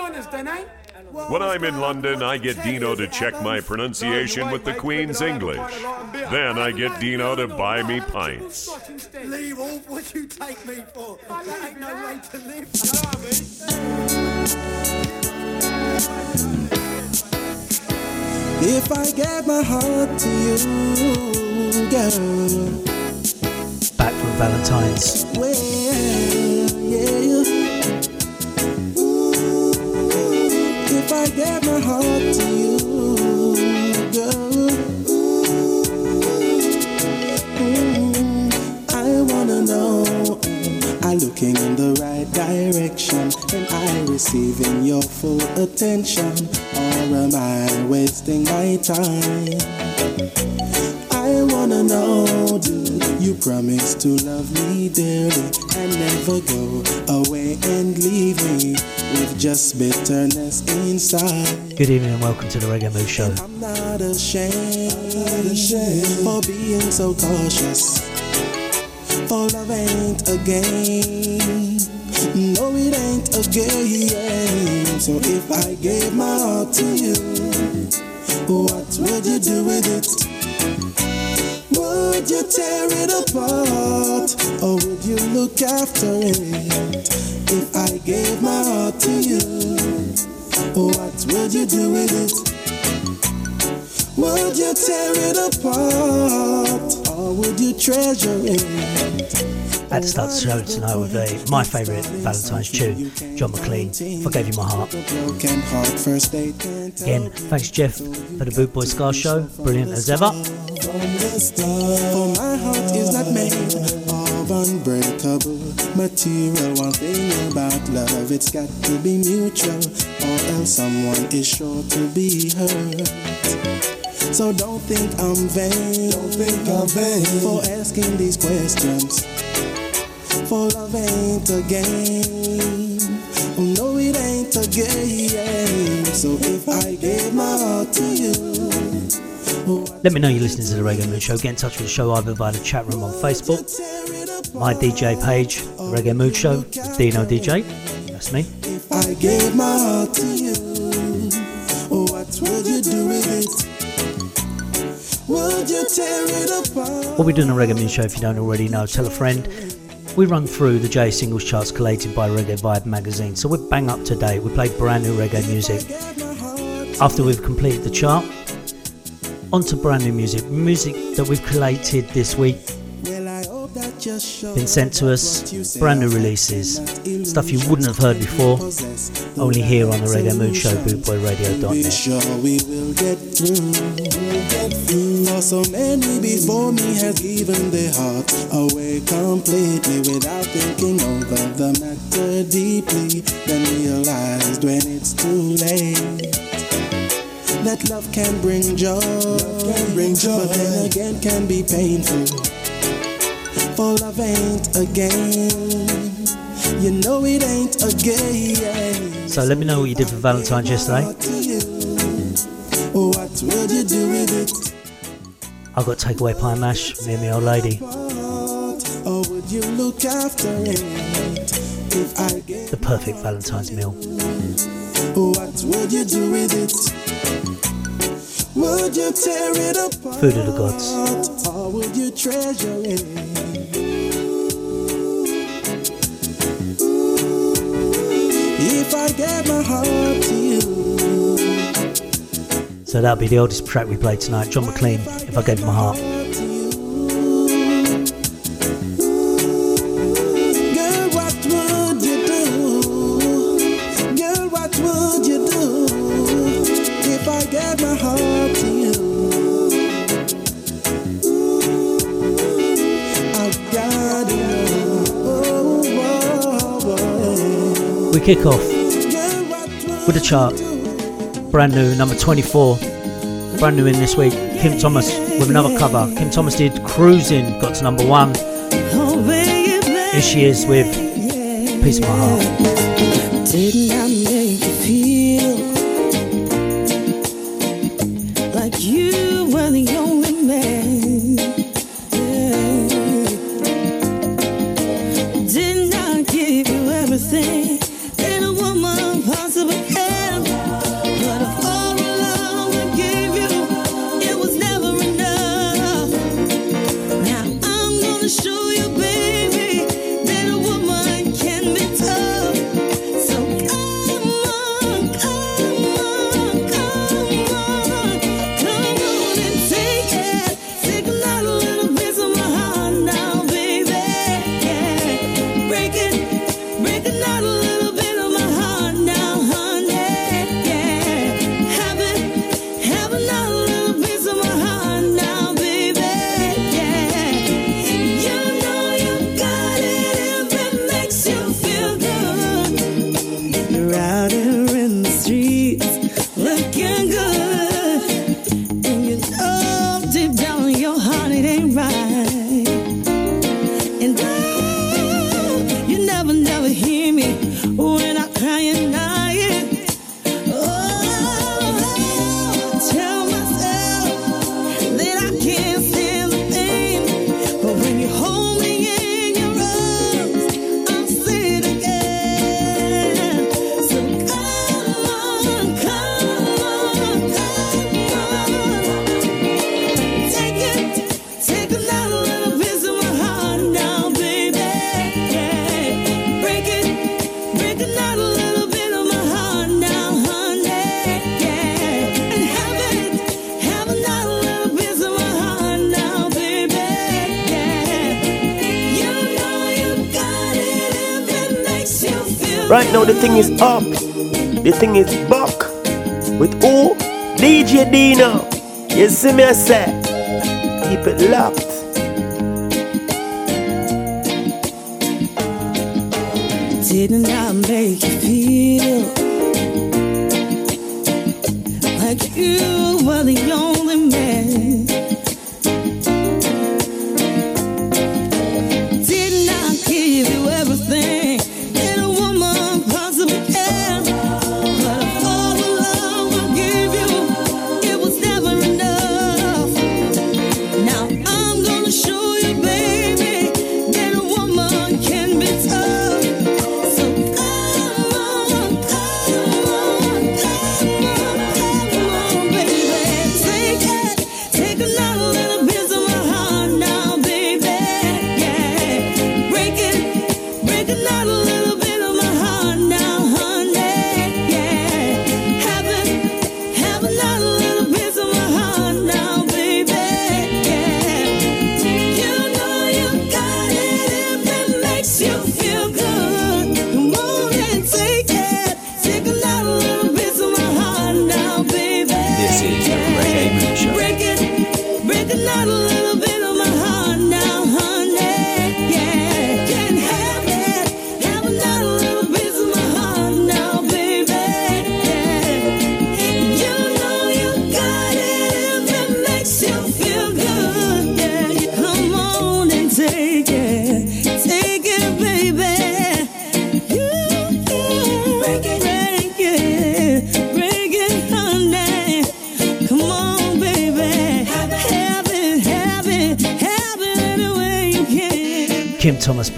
honest then, eh? When I'm in London, I get Dino to check my pronunciation with the Queen's English. Then I get Dino to buy me pints. Leave off what you take me for. That ain't no way to live. If I gave my heart to you, girl. Back from Valentine's. Well, if I gave my heart to you, girl. I wanna know. Are looking in the right direction? Am I receiving your full attention? Or am I wasting my time? I wanna know, do you promise to love me dearly and never go away and leave me with just bitterness inside? Good evening and welcome to the Reggae Mood Show. I'm not ashamed, for being so cautious. For love ain't a game. No, it ain't a game. So if I gave my heart to you, what would you do with it? Would you tear it apart or would you look after it? If I gave my heart to you, what would you do with it? Would you tear it apart would you treasure it? I had to start the show tonight with a, my favourite Valentine's tune, John McLean, If I Gave You My Heart. Broken heart first date can't Again, thanks Jeff for the Boot Boy Ska Show, brilliant as ever. from the start. For my heart is not made of unbreakable material. One thing about love, it's got to be mutual, or else someone is sure to be hurt. So don't think I'm vain. Don't think I'm vain for asking these questions. For love ain't a game. Oh no, it ain't a game. So if I gave my heart to you. Let me know you're listening to the Reggae Mood Show. Get in touch with the show either via the chat room on Facebook, my DJ page, the Reggae Mood Show, with Dino DJ. That's me. If I gave my heart to you, what would you do with it? What we do in the Reggae Mood Show, if you don't already know, tell a friend. We run through the J singles charts collated by Reggae Vibe magazine, so we're bang up to date. We play brand new reggae music. After we've completed the chart, onto brand new music, music that we've collated this week, been sent to us, brand new releases, stuff you wouldn't have heard before, only here on the Reggae Mood Show, Be bootboyradio.net. sure we will get through. Get through. For so many before me has given their heart away completely without thinking over the matter deeply. Then realized when it's too late. That love can bring joy, can bring joy, but then again can be painful. For love ain't a game, you know it ain't a game. So let me know what you did for Valentine's yesterday. What would you do with it? I got takeaway pie mash, me and my old lady. Or would you look after it? If I The perfect Valentine's meal. what would you do with it? Would you tear it apart? Food of the gods. Would you treasure it? If I gave my heart to you, So that'll be the oldest track we played tonight, John McLean, If I Gave My Heart. Kick off with a chart, brand new, number 24. Brand new in this week, Kim Thomas with another cover. Kim Thomas did Cruising, got to number one. Here she is with Piece of My Heart. Up. The thing is buck. With who? DJ Dino. You see me I say.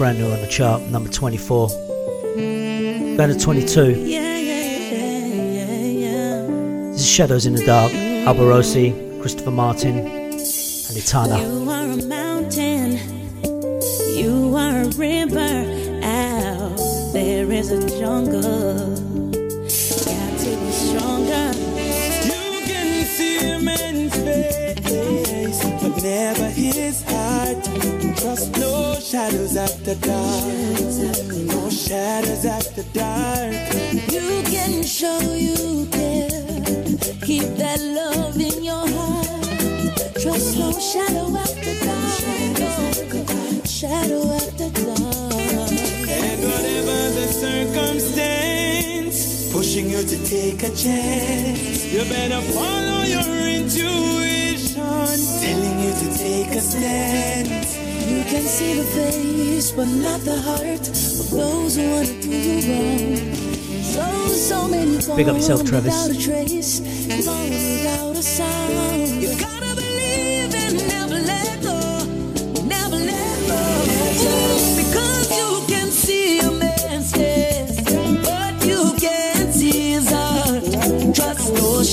Brand new on the chart, number 24. Going to 22. This is Shadows in the Dark, Alborosie, Christopher Martin, and Etana. You are a mountain, you are a river, out there is a jungle. Shadow after dark. Shadow after dark. And whatever the circumstance, pushing you to take a chance, you better follow your intuition, telling you to take a stand. You can see the face, but not the heart of those who want to do you wrong. So, so many Big up yourself, Travis.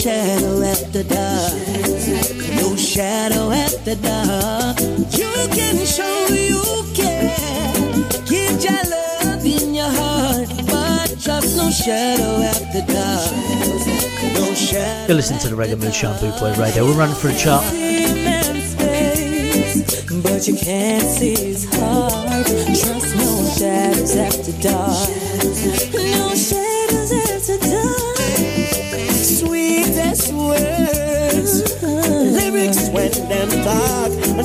Shadow after dark, no shadow after dark. You can show you care, keep your love in your heart, but trust no shadow after dark. No shadow. You're listening to the Reggae Moonshine Bootboy Radio. We're running for a chart. But you can't see his heart. Trust no shadows after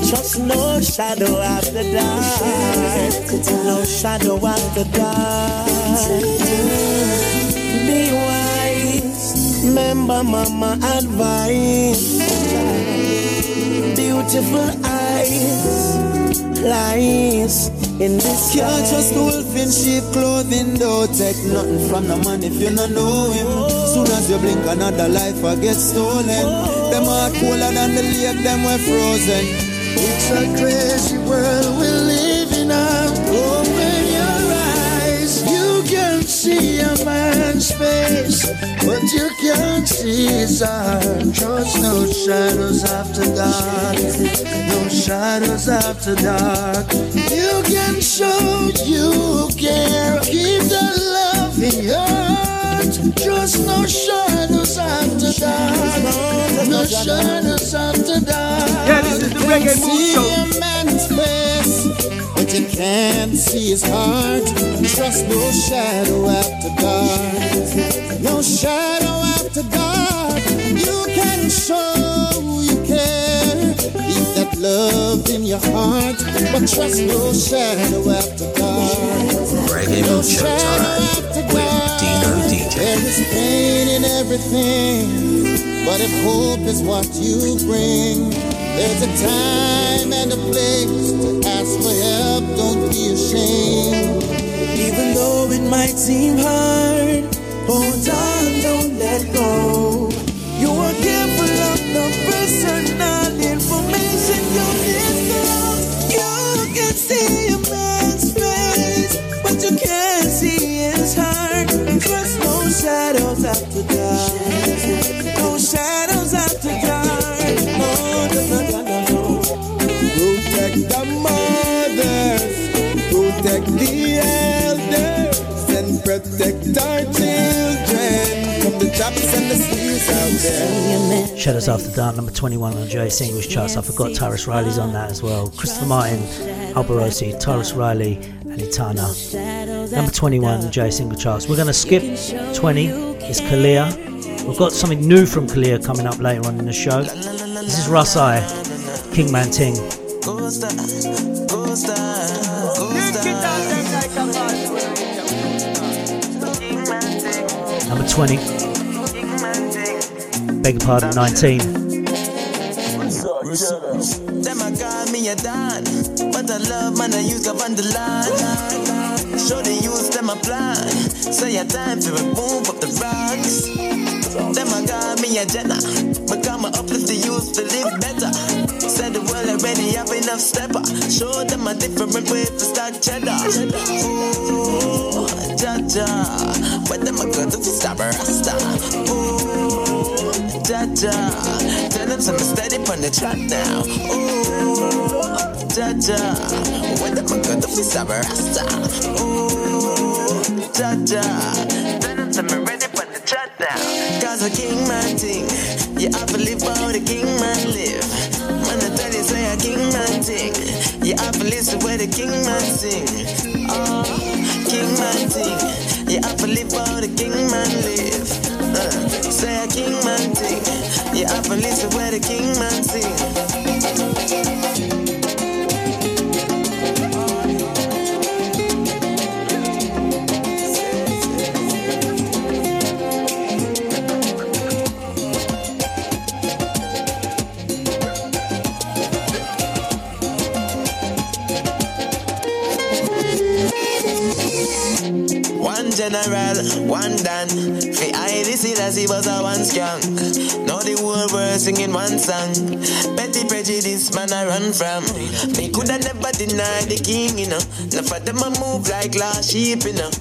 Trust no shadow after dark. No shadow after dark. Be wise, remember mama advice. Beautiful eyes, lies in this Can't trust the wolf in sheep clothing, don't take nothing from the man if you don't know him. Soon as you blink, another life will get stolen. Them are cooler than the lake, them were frozen. It's a crazy world we live in now. Open your eyes, you can see a man's face, but you can't see his heart. Trust no shadows after dark, no shadows after dark. You can show you care, keep the love in your heart. Just no shadows after dark. No shadows after dark. Yeah, this is the reggae mood see show. a man's face, but you can't see his heart. Trust no shadow after dark. No shadow after dark. You can show you care. Keep that love in your heart, but trust no shadow after dark. Reggae No Mood Show shadow time There is pain in everything, but if hope is what you bring, there's a time and a place to ask for help. Don't be ashamed. Even though it might seem hard, hold on, don't let go. You are careful of the personal information you disclose. You can see a man's face, but you can't see shadows after dark. Protect the mothers, protect the elders, and protect our children from the traps and the. Shadows After Dark, number 21 on Jay Singles charts. I forgot Tarrus Riley's on that as well. Christopher Martin, Alborosie, Tarrus Riley, and Etana. Number 21 on Jay Single charts. We're going to skip 20. It's Kalia. We've got something new from Kalia coming up later on in the show. This is Russ I, Ting. Go star, go Number 20. Beg your pardon, 19. Them I call me a don, but I love man I use up on line. Show the use them a plan, say a time to remove up the rocks. Them I call me a Jenna, become a uplift the youth to live better. Said the world already have enough stepper. Show them a different way to stack cheddar. Ooh, ja ja, what them a go to stop a rasta? Ooh, ja ja, tell them some steady on the track now. Ooh, ja ja, what them a go to stop a rasta? Ooh, ja, tell them some ready on the now. Cause a king man thing, have to live how the king man live. Man, I tell you, say a king man thing. You have to listen where the king man sing. Oh, king man thing. Have to live how the king man live. Uh, say a king man thing. You have to listen where the king man sing. General, one Dan. Fi I this it as he was a one skunk. Now the whole world singing one song. Petty prejudice man I run from. Me coulda never deny the king, you know. Enough of them a move like lost sheep, you know.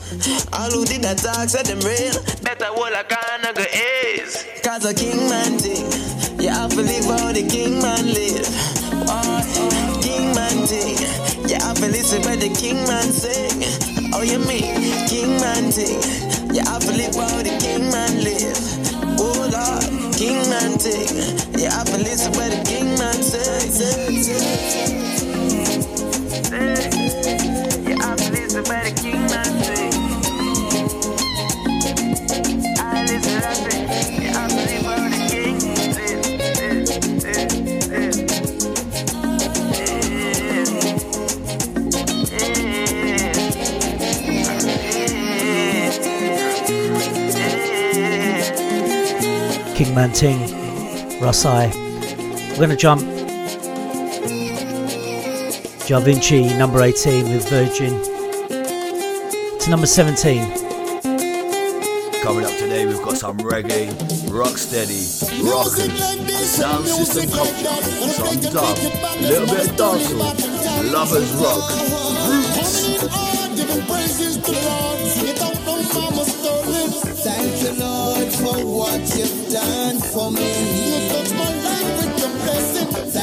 All who did that talk said them real. Better hold a can go is. Cause a king man thing. You have to live how the king man live. Why? King man thing. You have to listen where the king man sing. You mean king man thing? Have to live how the king man live. Oh Lord, king man thing. Have to listen where the king man sing. Kingman Ting, Russ We're going to jump. Jah Vinci, number 18 with Virgin. To number 17. Coming up today, we've got some reggae, rock steady, rockin', sound system culture, some dub, a little bit of dancehall, lovers rock, roots. Thank you, Lord, for what you've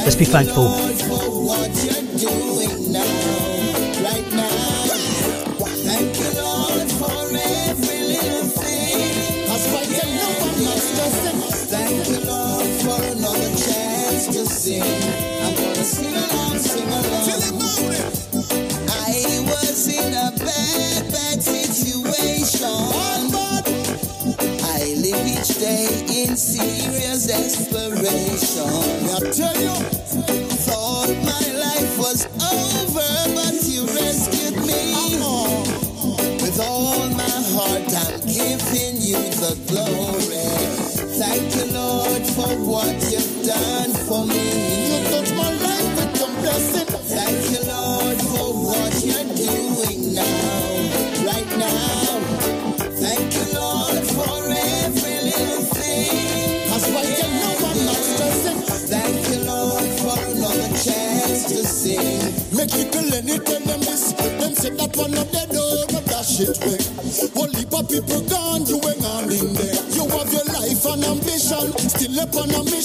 Let's be thankful. Serious desperation. I tell you,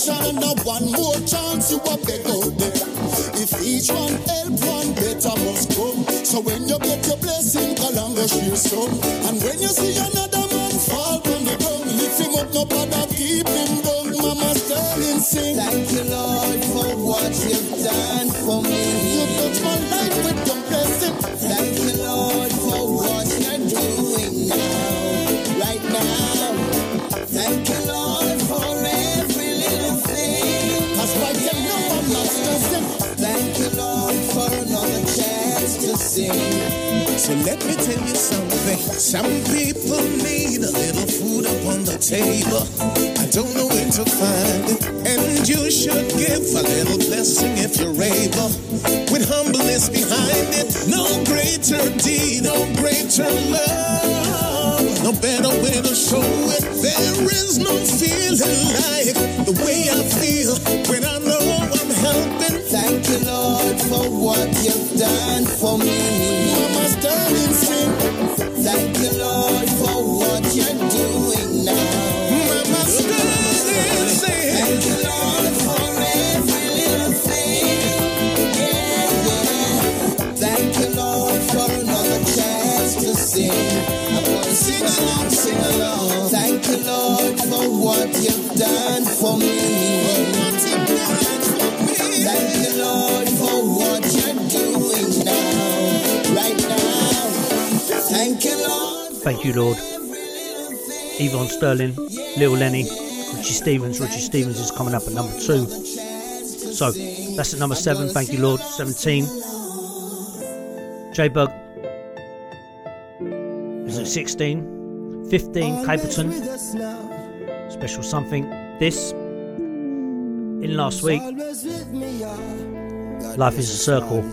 on a now one more chance, you are beg out there. If each one help, one better must come. So when you get your blessing, Kalanga share some. Tell you something. Some people need a little food up on the table. I don't know where to find it. And you should give a little blessing if you're able. With humbleness behind it. No greater deed, no greater love. No better way to show it. There is no feeling like the way I feel when I know I'm helping. Thank you, Lord, for what you've done for me. Done for me. Thank you, Lord, for what you're doing now, right now. Thank you, Lord. Thank you, Lord. Yvonne Sterling, Lil Lenny, Richie Stephens. Richie Stephens is coming up at number two. So that's at number seven. Thank you, Lord. 17. J Bug is at 16. 15. Capleton. Special something. This. In last week. Life is a circle.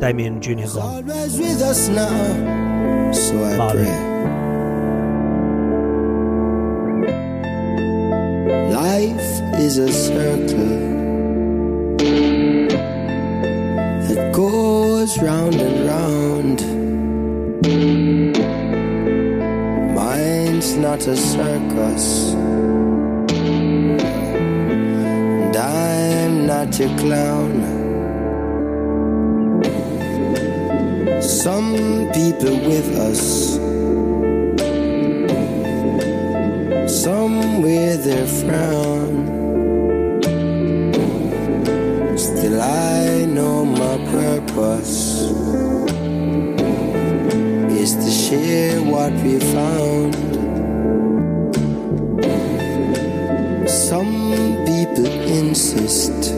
Damian Jr. Gong. With us now. So I pray. Life is a circle that goes round and round. Not a circus, and I'm not your clown. Some people with us, some with their frown. Still, I know my purpose is to share what we found. Some people insist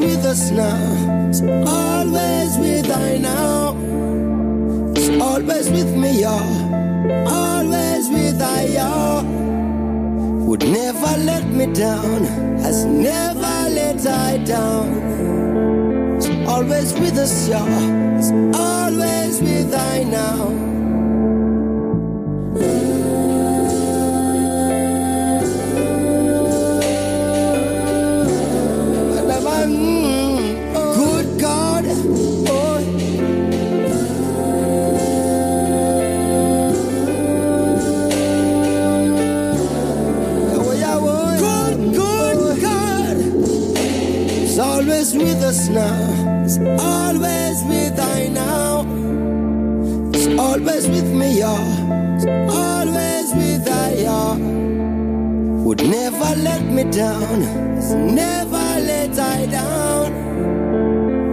with us now. It's always with I now. It's always with me, y'all. Always with I, y'all. Would never let me down. Has never let I down. It's always with us, y'all. It's always with I now. Us now. It's always with I now. It's always with me, y'all. It's always with I, y'all. Would never let me down. It's never let I down.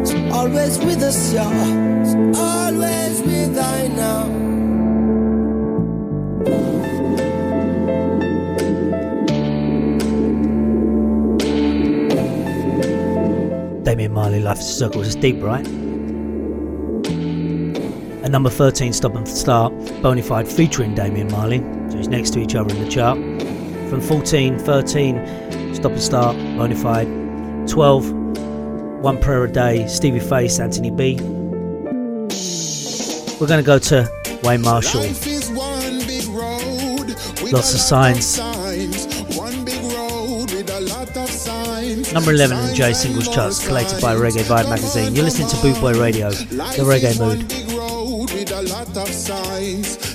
It's always with us, y'all. It's always with I now. Damian Marley, Life is a Circle. It's deep, right? At number 13, Stop and Start, Bonafide featuring Damian Marley. So he's next to each other in the chart. From 14, 13, Stop and Start, Bonafide. 12, One Prayer a Day, Stevie Face, Anthony B. We're going to go to Wayne Marshall. Life is one big road with Lots of signs. Number 11 in J Singles charts, collated by Reggae Vibe magazine. You're listening to Boot Boy Radio, the reggae mood.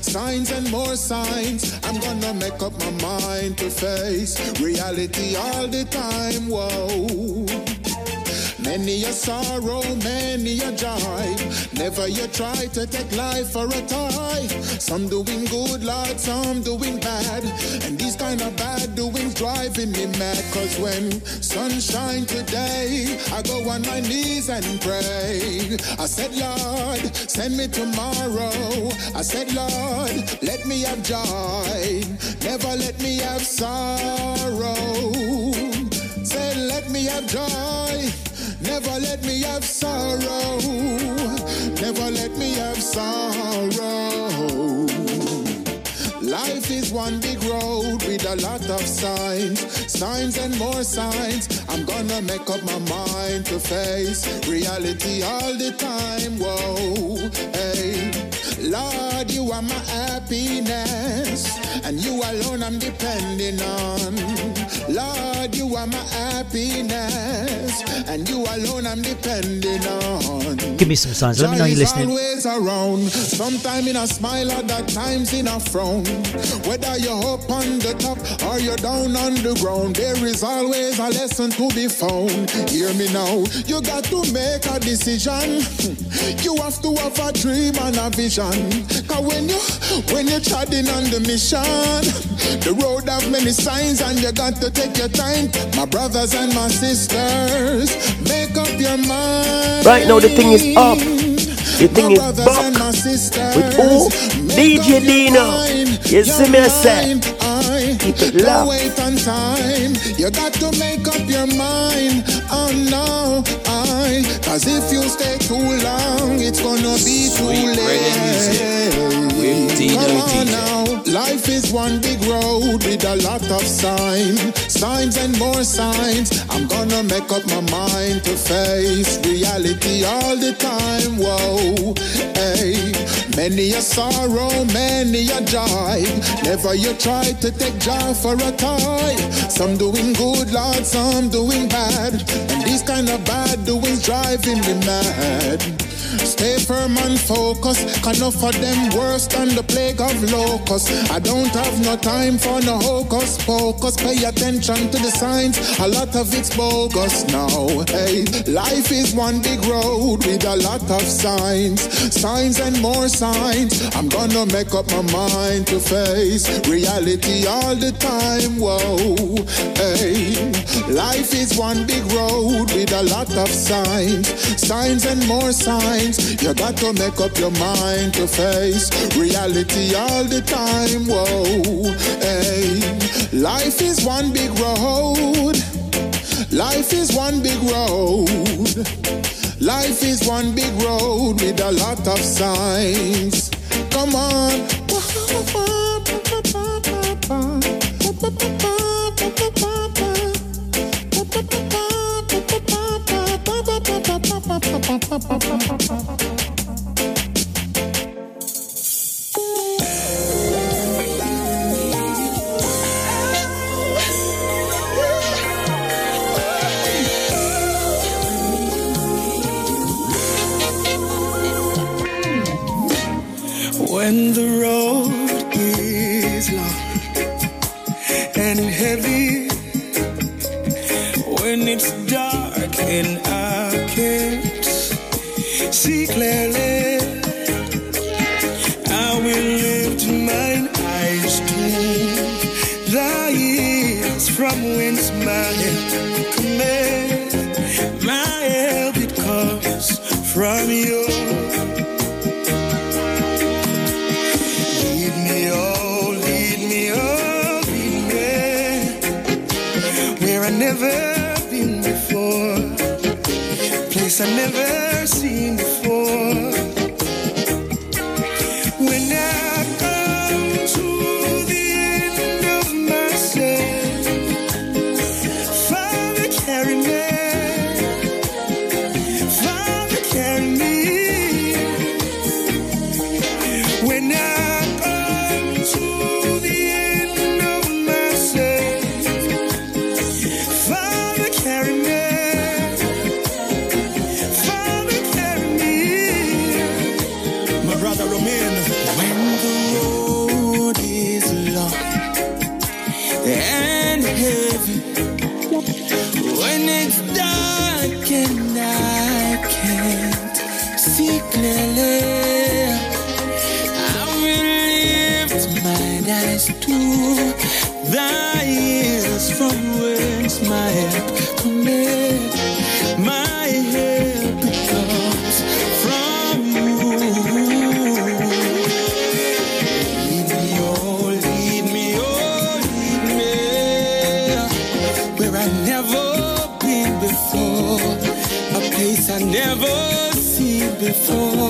Signs and more signs. I'm gonna make up my mind to face reality all the time. Whoa. Many a sorrow, many a joy. Never you try to take life for a toy. Some doing good, Lord, some doing bad. And these kind of bad doings driving me mad. Cause when sunshine today, I go on my knees and pray. I said, Lord, send me tomorrow. I said, Lord, let me have joy. Never let me have sorrow. Say, let me have joy. Never let me have sorrow. Never let me have sorrow. Life is one big road with a lot of signs, signs and more signs. I'm gonna make up my mind to face reality all the time. Whoa, hey. Lord, you are my happiness, and you alone I'm depending on. Lord, you are my happiness, and you alone I'm depending on. Give me some signs. Let me know you're listening. Always around, sometimes in a smile, other times in a frown. Whether you're up on the top or you're down on the ground, there is always a lesson to be found. Hear me now, you got to make a decision. You have to have a dream and a vision. Cause when you when you're treading on the mission, the road have many signs and you got to take your time. My brothers and my sisters, make up your mind. Right now the thing is up. The thing is buck. With who? DJ Dino. You see me, I say. Don't wait on time. You got to make up your mind. Oh no, I. Cause if you stay too long, it's gonna be too Sweet reggae music with Dino Come on now. Life is one big road with a lot of signs, signs and more signs. I'm gonna make up my mind to face reality all the time. Whoa, hey. Many a sorrow, many a joy. Never you try to take joy for a toy. Some doing good, Lord, some doing bad. And these kind of bad doings driving me mad. Stay firm and focus. Can enough of them worse than the plague of locusts. I don't have no time for no hocus pocus. Pay attention to the signs. A lot of it's bogus now. Hey, life is one big road with a lot of signs, signs and more signs. I'm gonna make up my mind to face reality all the time. Whoa, hey, life is one big road with a lot of signs, signs and more signs. You got to make up your mind to face reality all the time. Whoa, hey, life is one big road. Life is one big road. Life is one big road with a lot of signs. Come on. When the road is long and heavy, when it's dark and I can't see clearly, I will lift mine eyes to the hills from whence my help. My help comes from you. Place I never seen before.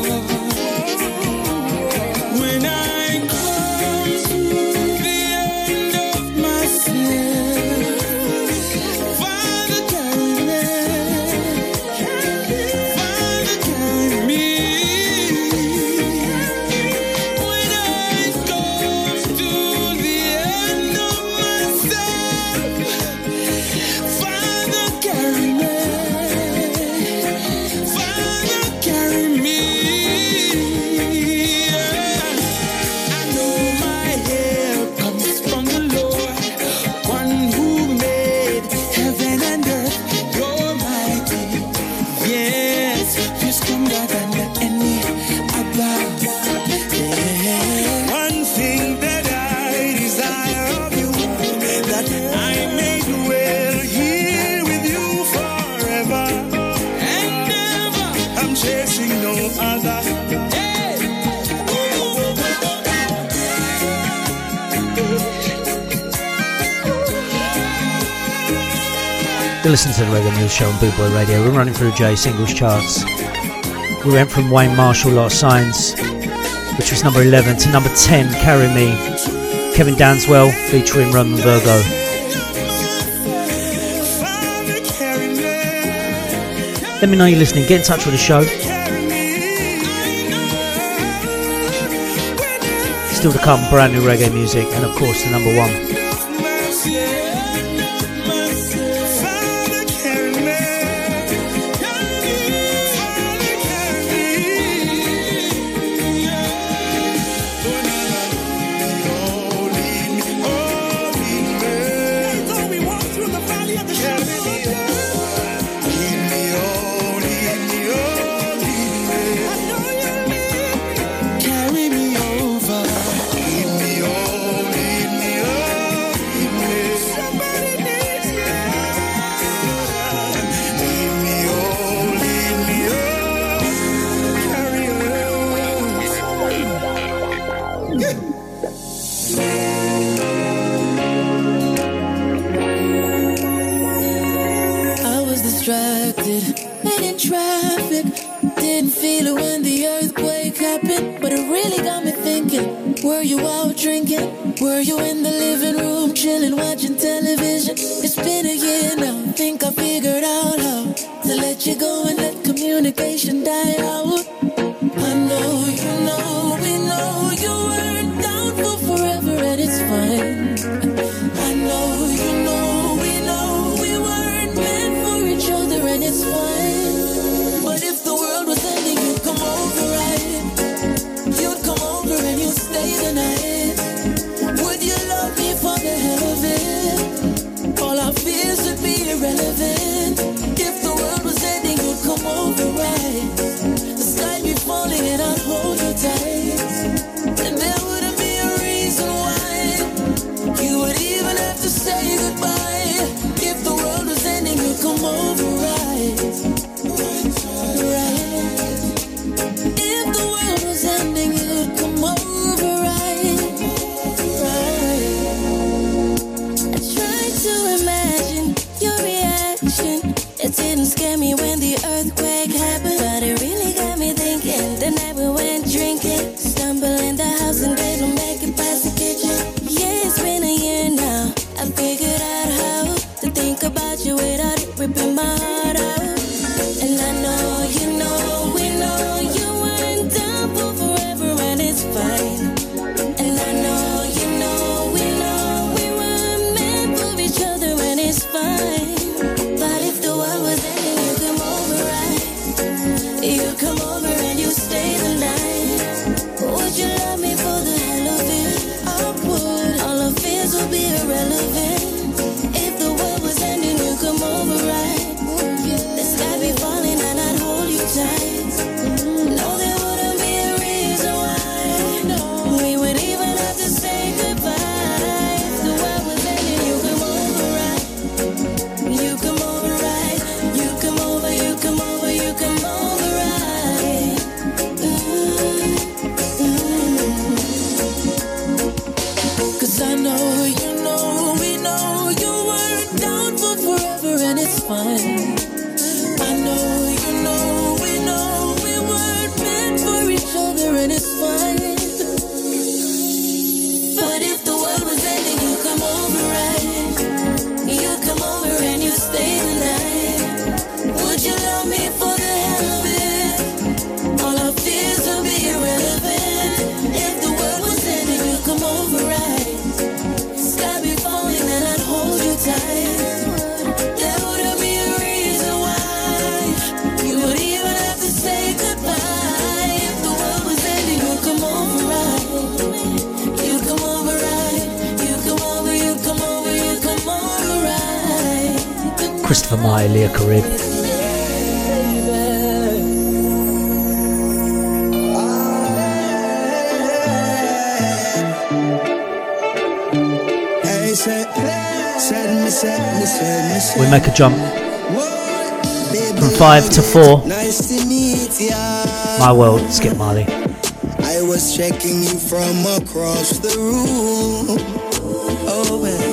Before. To the Reggae News Show on Bootboy Radio. We're running through J singles charts. We went from Wayne Marshall, of Signs, which was number 11, to number 10, Carry Me, Kevin Downswell featuring Romain Virgo. Let me know you're listening. Get in touch with the show. Still to come, brand new reggae music, and of course, the number one. Four. My world, Skip Marley. I was checking you from across the room. Oh, well.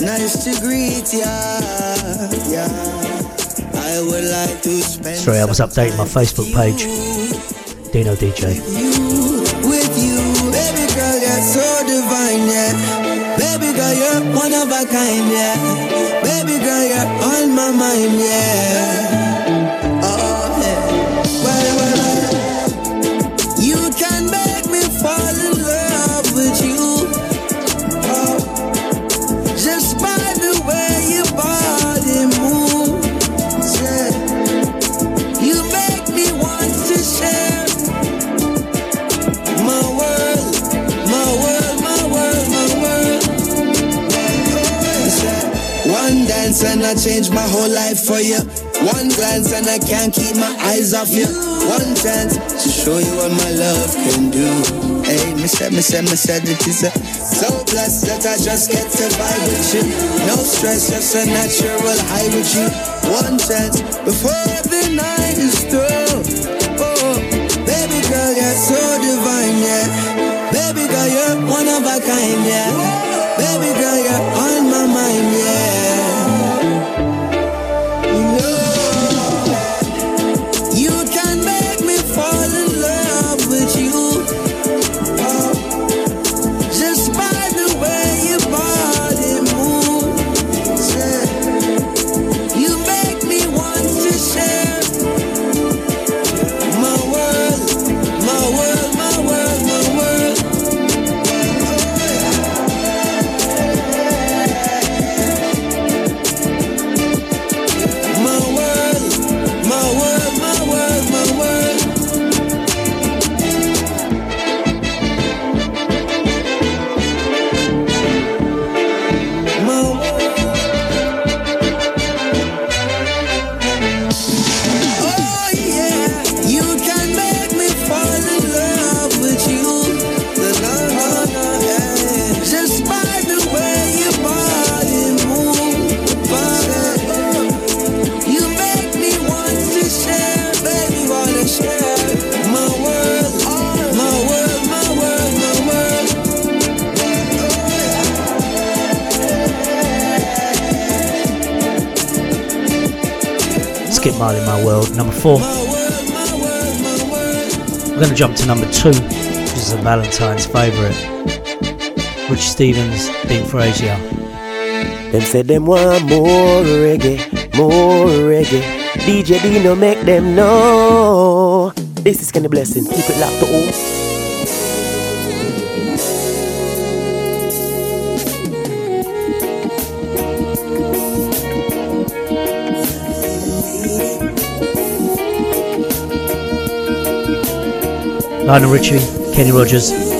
Nice to greet ya. Yeah. I would like to spend Sorry, I was updating my Facebook page. Dino DJ. with you. Baby girl, you're so divine, yeah. Baby girl, you're one of a kind, yeah. My mind, change my whole life for you. One glance and I can't keep my eyes off you. One chance to show you what my love can do. Hey, me said, me said, me said it is a so blessed that I just get to vibe with you. No stress, just a natural high with you. One chance before the night is through. Oh, baby girl, you're so divine, yeah. Baby girl, you're one of a kind, yeah. Jump to number two, which is a Valentine's favourite. Rich Stephens, Dean Fraser. Them say them want more reggae, more reggae. DJ Dino make them know. This is of blessing. Keep it locked to all. Lionel Richie, Kenny Rogers.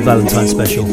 Valentine's special.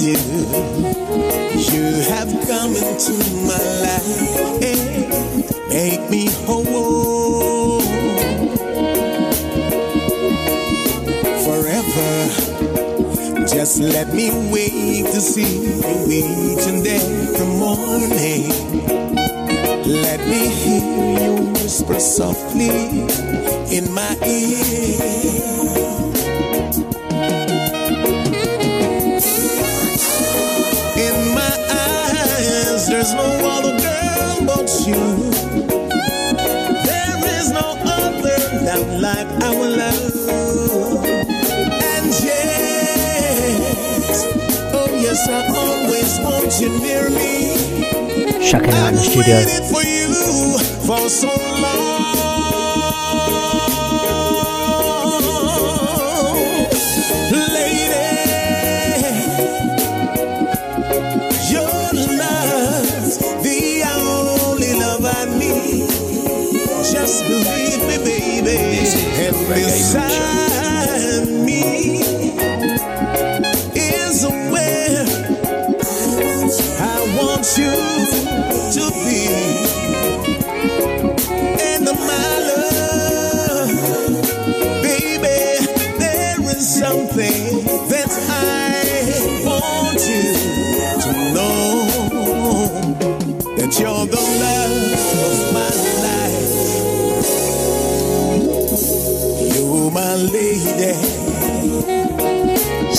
You. You have come into my life make me whole. Forever, just let me wait to see you each and every morning. Let me hear you whisper softly in my ear. You. There is no like our love. And yes, oh yes, I always want you near me. In the studio. Waited for you for so long.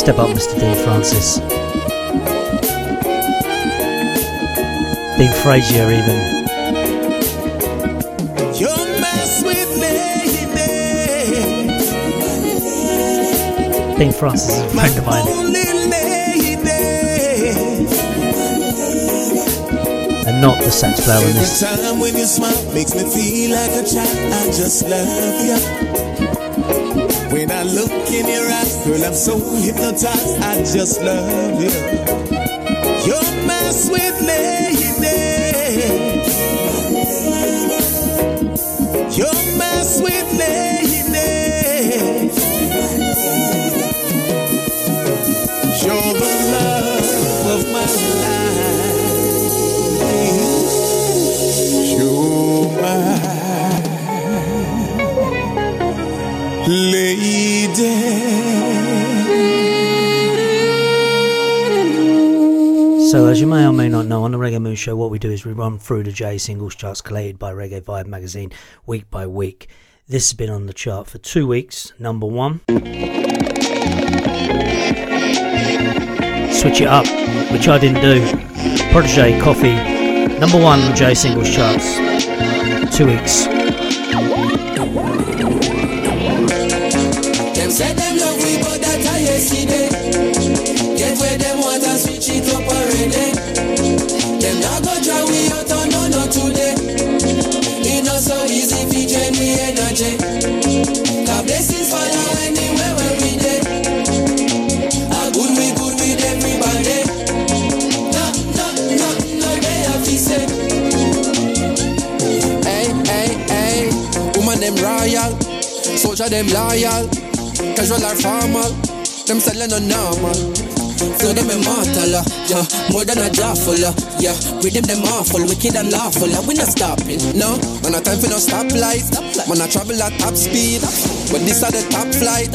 Step up, Mr. D. Francis. Dean Fraser, even. You're my sweet lady. Dean Francis is a friend of mine. And not the sax player on Every this. time when you smile makes me feel like a child. I just love you. When I look in your eyes, girl, I'm so hypnotized. I just love you. You're my sweet lady. Not know, on the Reggae Moon Show, what we do is we run through the J singles charts collated by Reggae Vibe magazine week by week. This has been on the chart for two weeks, number one. Switch it up, which I didn't do. Protoje Koffee, number one J singles charts. Two weeks. Soldier them loyal, casual or formal, them selling no normal. Flow them immortal, uh, yeah, more than a jawful, uh, yeah. Rhythm them awful, wicked and lawful, uh, we not stopping, no. Man, no time for no stoplight, man, I travel at top speed, but this are the top flight,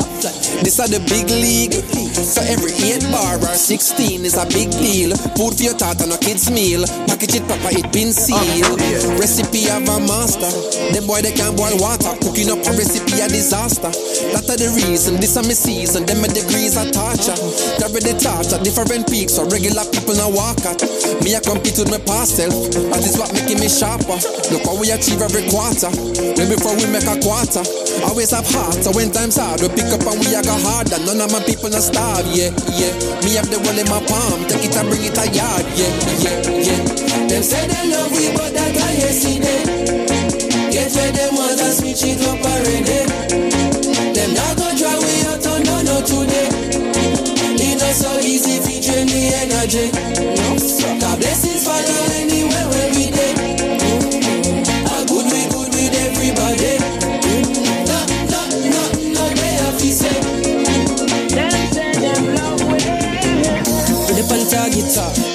this are the big league. So every 8 bar or 16 is a big deal. Food for your tata, no kids meal. Package it proper, it been sealed. Recipe of a master. Them boy they can't boil water. Cooking up a recipe a disaster. That are the reason. This are my season. Them my degrees are torture. Carry the torture. Different peaks. So regular people now walk at. Me I compete with my past self. That is what making me sharper. Look how we achieve every quarter. Way before we make a quarter. Always have heart. So when times hard, we pick up and we a go harder. None of my people not starve. Yeah, yeah. Me have the world in my palm. Take it and bring it a yard. Yeah, yeah, yeah. Them say they love we, but that I yesterday. Get where them want and switch it up already. Eh. Them not go try we out on no no today. It not so easy drain the energy. No, blessings follow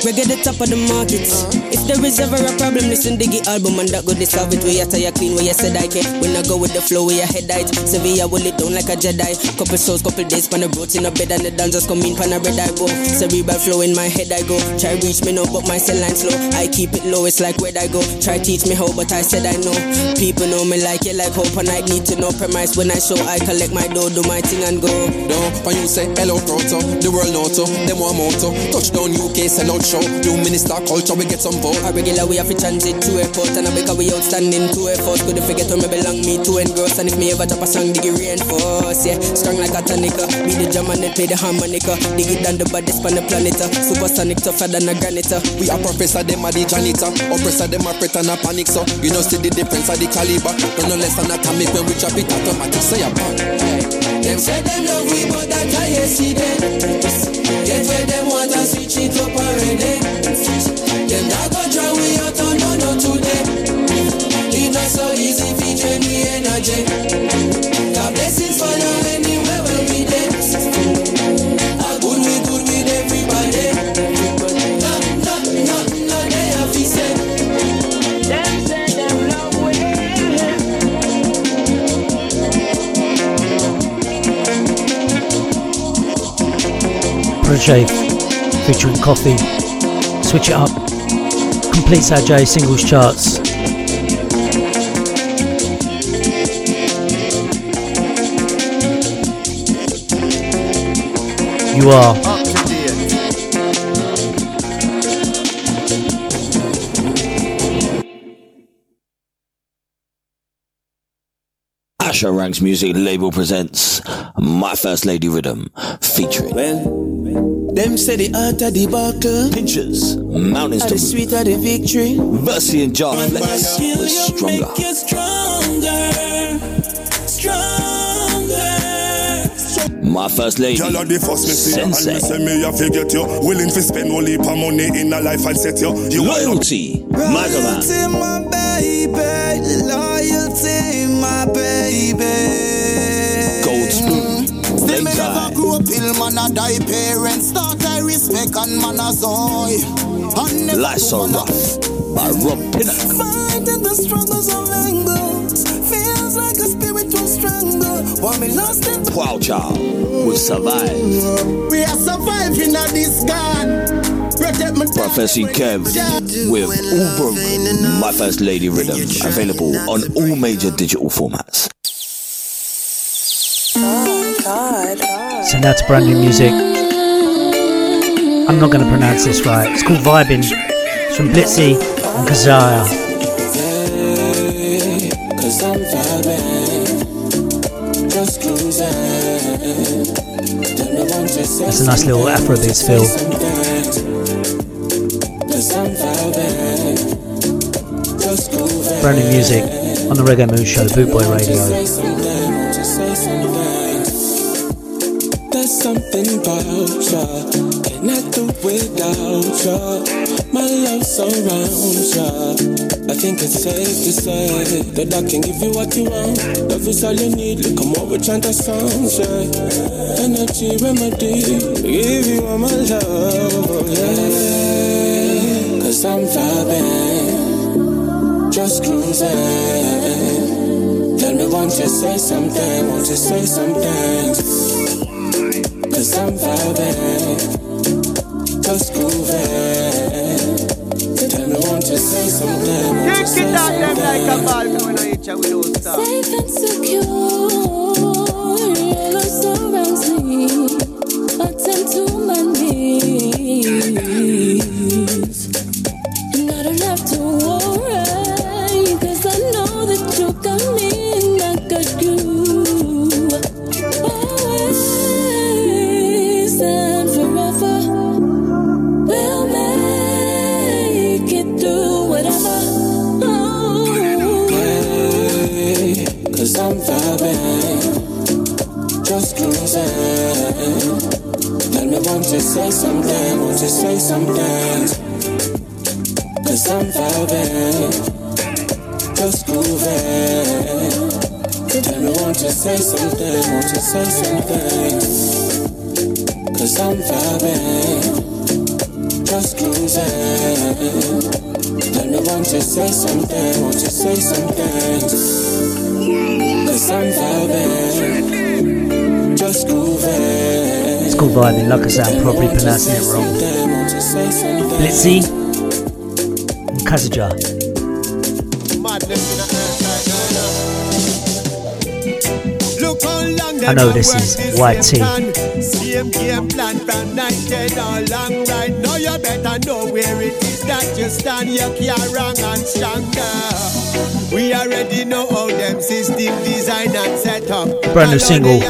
reggae the top of the market. If there is ever a problem, listen Diggy album and that go to solve it. Where you tire clean, where you said I can. When I go with the flow, where your head height. Sevilla will it down like a Jedi. Couple souls, couple days, pan the roads in a bed and the dancers come in, pan a red I go. Cerebral flow in my head I go. Try reach me now, but my cell line slow. I keep it low, it's like where I go. Try teach me how, but I said I know. People know me like it, like hope, and I need to know premise when I show. I collect my dough, do my thing and go. No, when you say hello Toronto, the world know to, them more to. Touchdown UK, sell out show. New minister culture, we get some vote. A regular we have to transit to airport and I because we outstanding to effort. Could forget where me belong, me to engross. And if me ever drop a song, dig it reinforce. Yeah, strong like a tonica. Be the drum and they play the harmonica. Dig it down the baddest on the planet. Supersonic tougher than a granite. We are professor, them are the janitor. Oppressor, them are fret and a panic, so you know see the difference of the caliber. But no less than atomic when we drop it automatic. Say a pop. Them say them love we, but that I see them. Get where them want to switch it up already. Them not out on no no today. It not so easy fi drain we energy. God where we good good with everybody. They have. Them say them. Protoje featuring Koffee. Switch it up. Completes our J singles charts. You are Asher Music Label presents My First Lady Rhythm featuring Well, them say the art of the buckle, Pinchers, Mountains are to the sweet of the victory. Versi and Jar Flex was stronger. you stronger, stronger. My First Lady Girl, the first me see you and me Sensei say me I forget you. Willing to spend whole heap of money in a life and set you. You Loyalty Magaman Loyalty, my baby. Loyalty, my baby. Gold Spoon mm. Still me never grew up ill, man. I die parents. Start I respect and man a joy. And never Life's So Rough by Rob Pinnock Fighting the struggles of angles. Feels like a spiritual strangle. While me lost in Wow Child will survive We are surviving at this God. Prophecy Kev with Broke My First Lady Rhythm available on all major digital formats. Send out to brand new music. I'm not going to pronounce this right. It's called Vibing. It's from Blitzy and Kazaya. That's a nice little Afrobeats feel. Brand new music on the Reggae Moon Show, Bootboy Radio. There's something about without ya. My ya. I think it's safe to say that I can give you what you want. Love is all you need. Look, I'm trying to sound, yeah. Energy remedy. Give you all my love, yeah. Cause I'm vibing. Just cruising. Tell me, won't you say something? Won't you say something? Cause I'm vibing, just grooving. Tell me, won't you say something? Won't you say something? Safe and secure, your love surrounds me. Say something? Cause I'm vibing, just grooving. Tell me, won't you say something? Won't you say something? Cause I'm vibing, just cruising. Tell me, won't you say something? Won't you say something? Cause I'm vibing, just grooving. It's called Vibing. Like I said, I'm probably pronouncing it wrong. Blitzy Kazaja. I know this is Tea. Same game plan from night dead all long right. Now you better know where it is that you stand, you can't wrong and stronger. We already know how them system design and set up. Brand new single.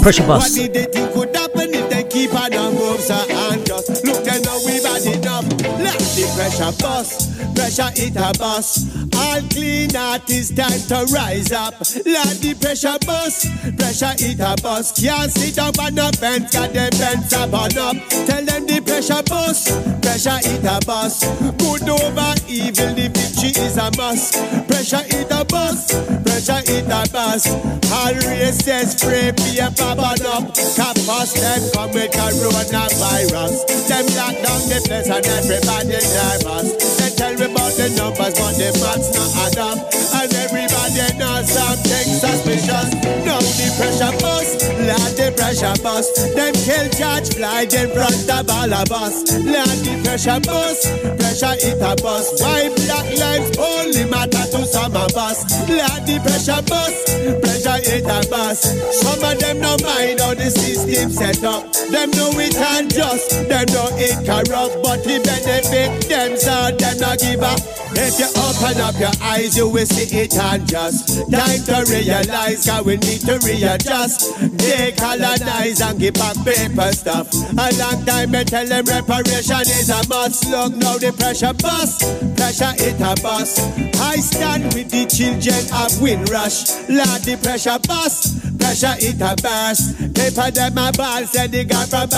Pressure Bus. Pressure bust, pressure it a bust. All clean artists time to rise up. Let the pressure bust, pressure it a bust. Can't sit up on the fence, got the fence up on up. Tell them the pressure bust, pressure it a bust. Good over evil, the victory is a must. Pressure it a bust, pressure it a bust. All races free paper burn up. Campus them come with coronavirus. Them lock down the place and everybody nervous. They tell me about the numbers, but the maths not add up. And everybody knows something suspicious. Now the pressure bust, Lord the pressure bust. Them kill George Floyd in front of all of us. Lord the pressure bust, pressure it a bust. Why black lives only matter to some of us? Lord the pressure bust, pressure it a bust. Some of them no mind how the system set up. Them know it unjust, them know it corrupt, but it benefit them, so them not give up. If you open up your eyes, you will see it unjust. Time to realize how we need to readjust. Decolonize and give back paper stuff. A long time I tell them reparation is a must. Look now the pressure bust, pressure it a bust. I stand with the children of Windrush. Lord the pressure bust, pressure it a burst. Paper them a ball, say the God from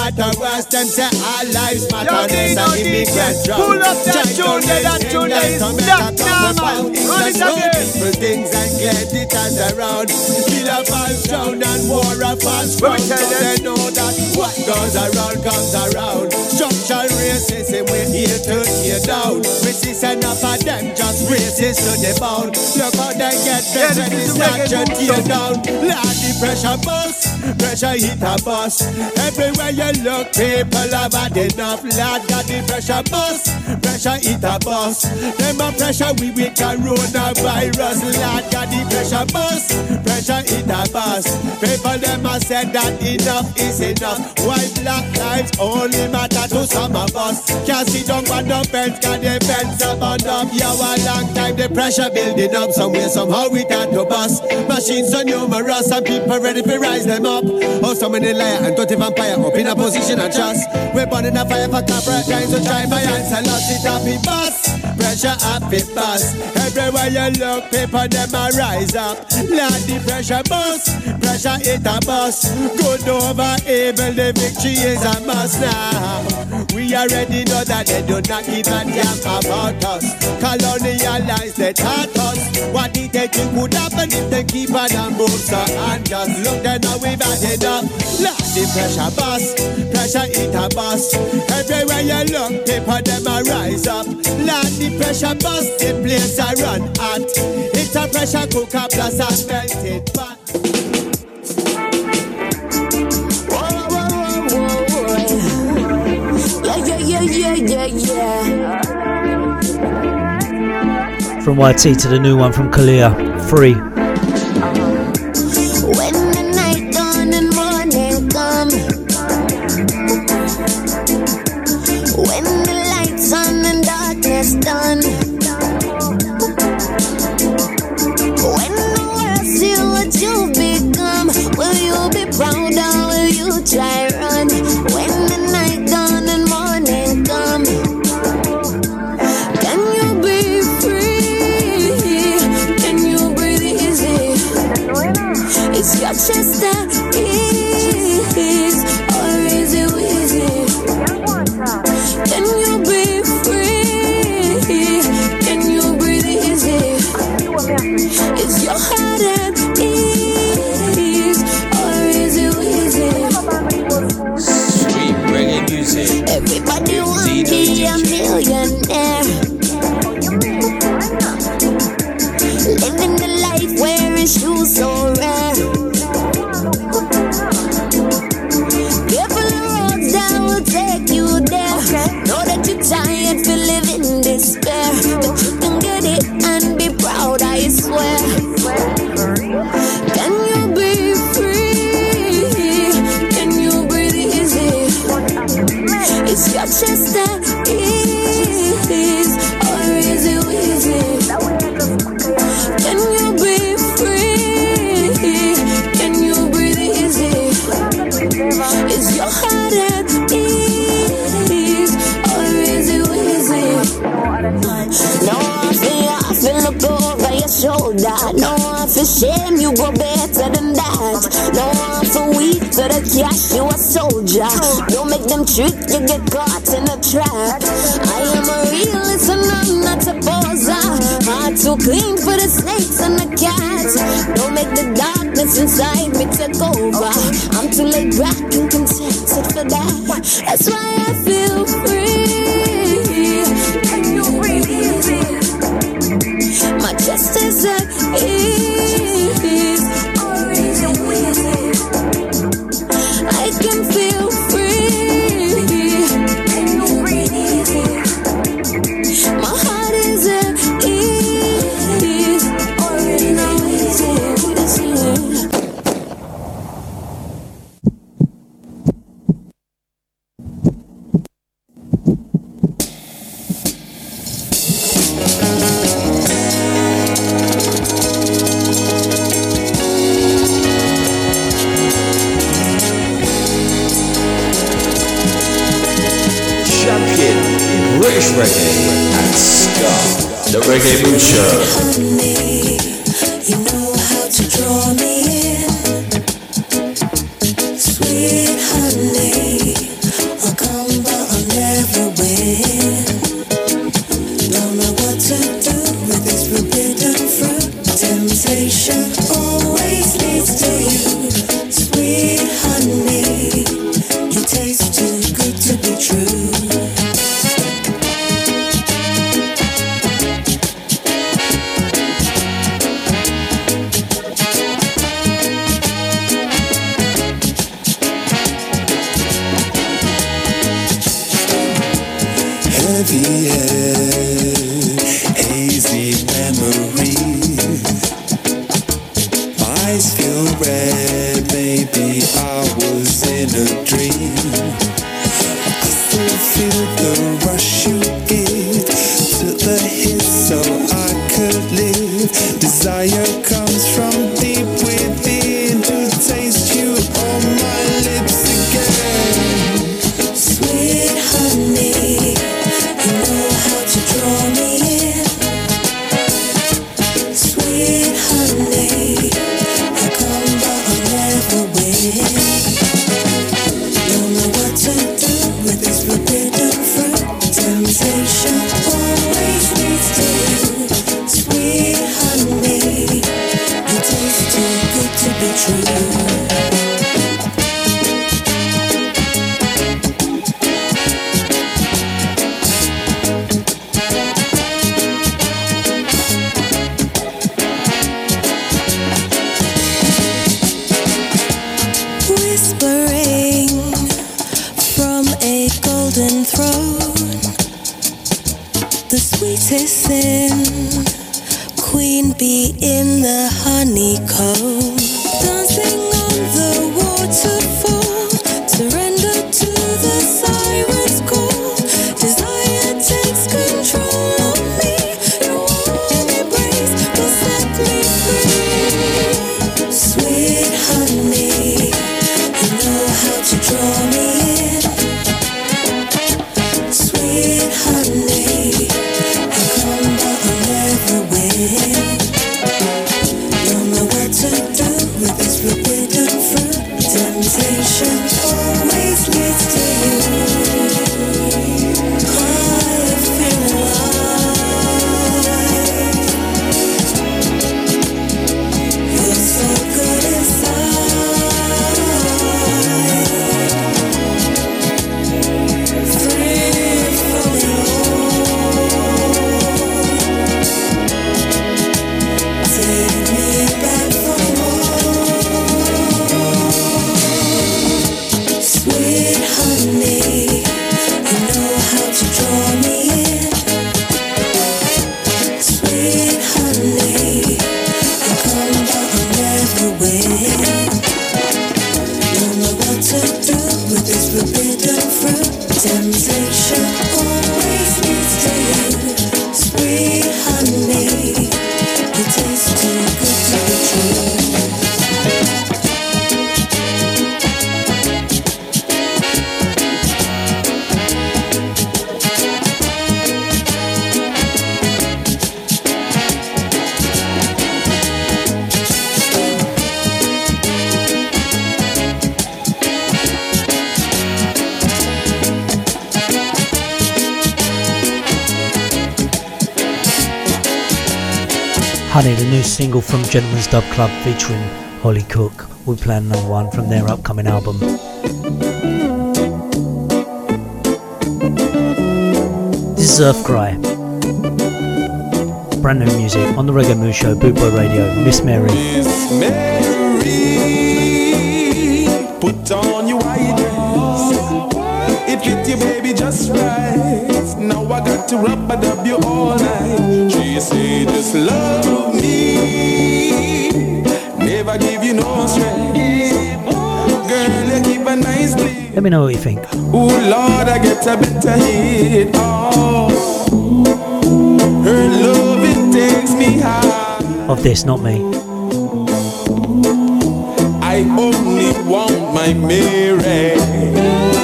worse. Them say all lives matter. There's an immigrant drum. Pull up that tune, that tune is black now, man. Run it again. people things and get it as around. Kill a false drown and war a false Let me tell you. they know that what goes around comes around. Structural racism, we're here to tear down. We see enough of them just racist to the bone. Look how they get Yeah, better, this is it's the not reggae your tear down. Lord, the pressure bust, pressure hit a bus. Everywhere you look, people have had enough. Lord, got the pressure bust, pressure hit a bus. Them a pressure we with coronavirus. Lord, got the pressure bust, pressure hit a bus. People them a said that enough is enough. Why black lives only matter to some of us? Can't sit down on the fence, got the fence on up. Yeah, a long time the pressure building up somewhere, somehow we got to bust. Machines so numerous and people ready to rise them up. Oh, so many liar and dirty vampire up in a position of trust. We're burning a fire for corporate trying to try by and sell us it up in bus. Pressure up it bus. Everywhere you look, people them a rise up. Lord, the pressure bus, pressure it a bus. Good over evil, the victory is a must now. We already know that they do not give a damn about us. Colonialize, taught us what did they think would happen if they keep on and move so and just look then now we've had enough. Lord, the pressure bus, pressure it a bus. Everywhere you look, people them a rise up. Lord, the pressure bus, the place a run hot. It's a pressure cooker plus a melted pot. Yeah, yeah, yeah, yeah, yeah, yeah. From YT to the new one from Kalia, free. shame you go better than that. No one so weak for the cash, you a soldier. Don't make them trick, you get caught in a trap. I am a realist and I'm not a poser. Heart too clean for the snakes and the cats. Don't make the darkness inside me take over. I'm too laid back and contented for that. That's why I feel free. Can you really My chest is at ease. honey Honey, the new single from Gentleman's Dub Club featuring Holly Cook. We plan number one from their upcoming album. This is Earthcry. Brand new music on the Reggae Mood Show, Bootboy Radio, Miss Mary. Miss Mary, put on to rub a dub you all night. She say, just love me, never give you no stress. Girl, you keep a nice. Let me know what you think. Oh Lord, I get a better hit. Oh, her love it takes me high. Of this, not me. I only want my Mary.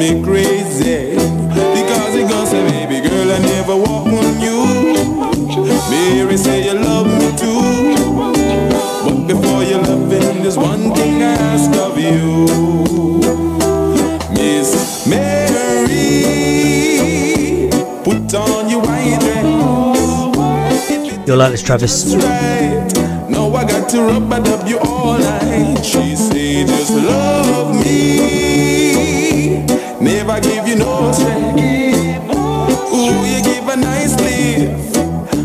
Me crazy. Because it goes say, baby girl, I never walk on you. Mary say you love me too. But before you loving, there's one thing I ask of you. Miss Mary, put on your white dress. You'll like this, Travis. Right. Now I got to rub a dub you all night. She say just love me, never give you no. Ooh, you give a nice.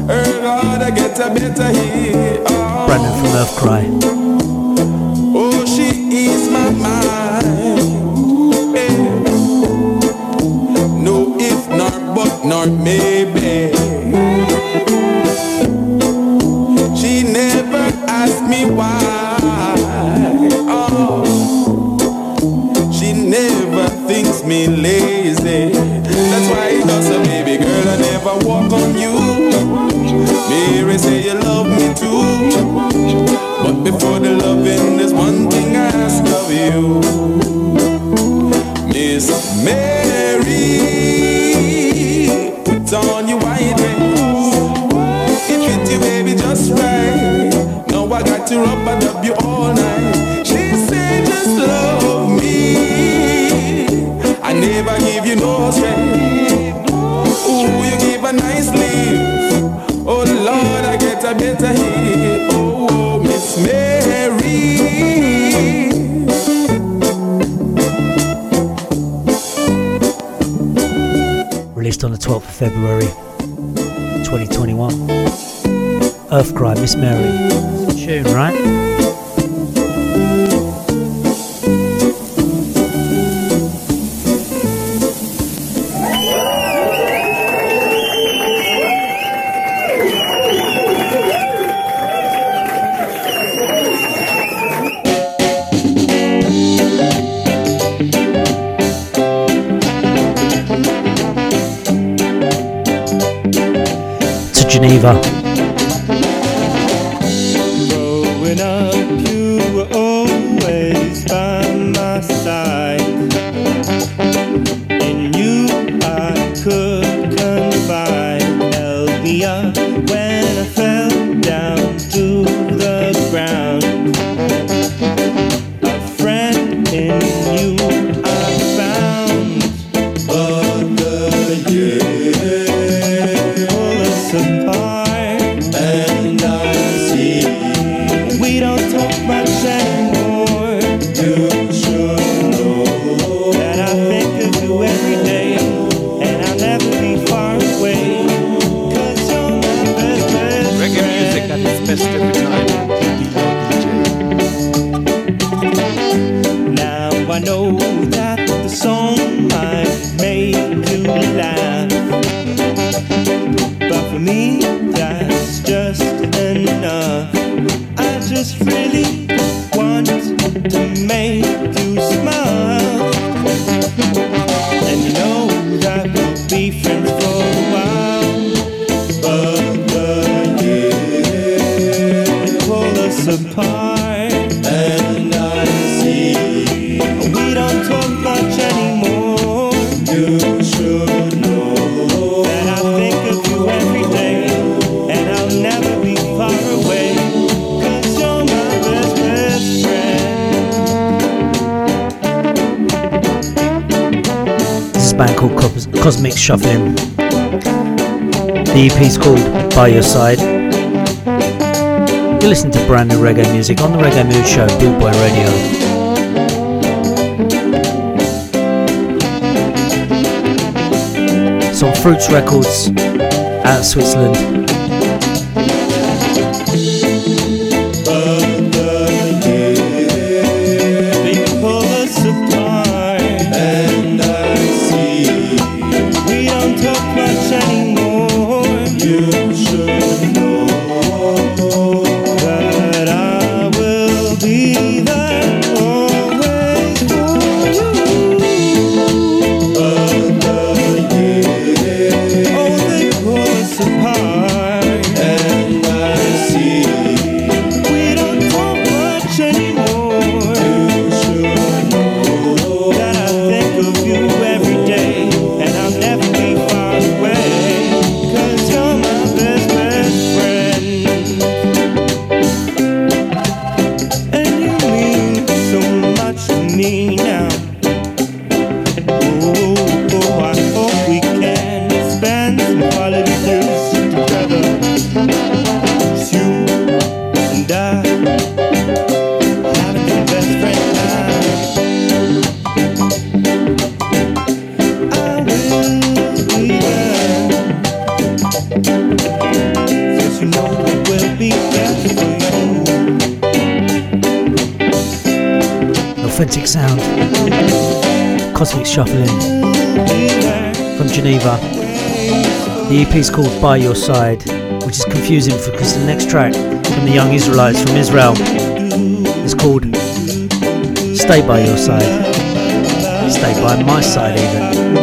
Her God, I get a. Oh. Brandon from Earthcry. Oh, before the loving, there's one thing I ask of you. Miss Mary, put on your white dress. It fit you, baby, just right. Now I got to rub a dub you all night. She said, just love me. I never give you no stress. Ooh, you give a nice lift. Oh Lord, I get a better hit. Oh, Mary. Released on the 12th of February 2021. Earth Cry, Miss Mary. Tune, right? To by your side. You listen to brand new reggae music on the Reggae Mood Show, Bootboy Radio. some Fruits Records out of Switzerland. It's from Geneva. The EP is called By Your Side, which is confusing because the next track from the Young Israelites from Israel is called Stay By Your Side. Stay by my side, even.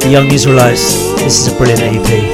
The Young Israelites. This is a brilliant EP.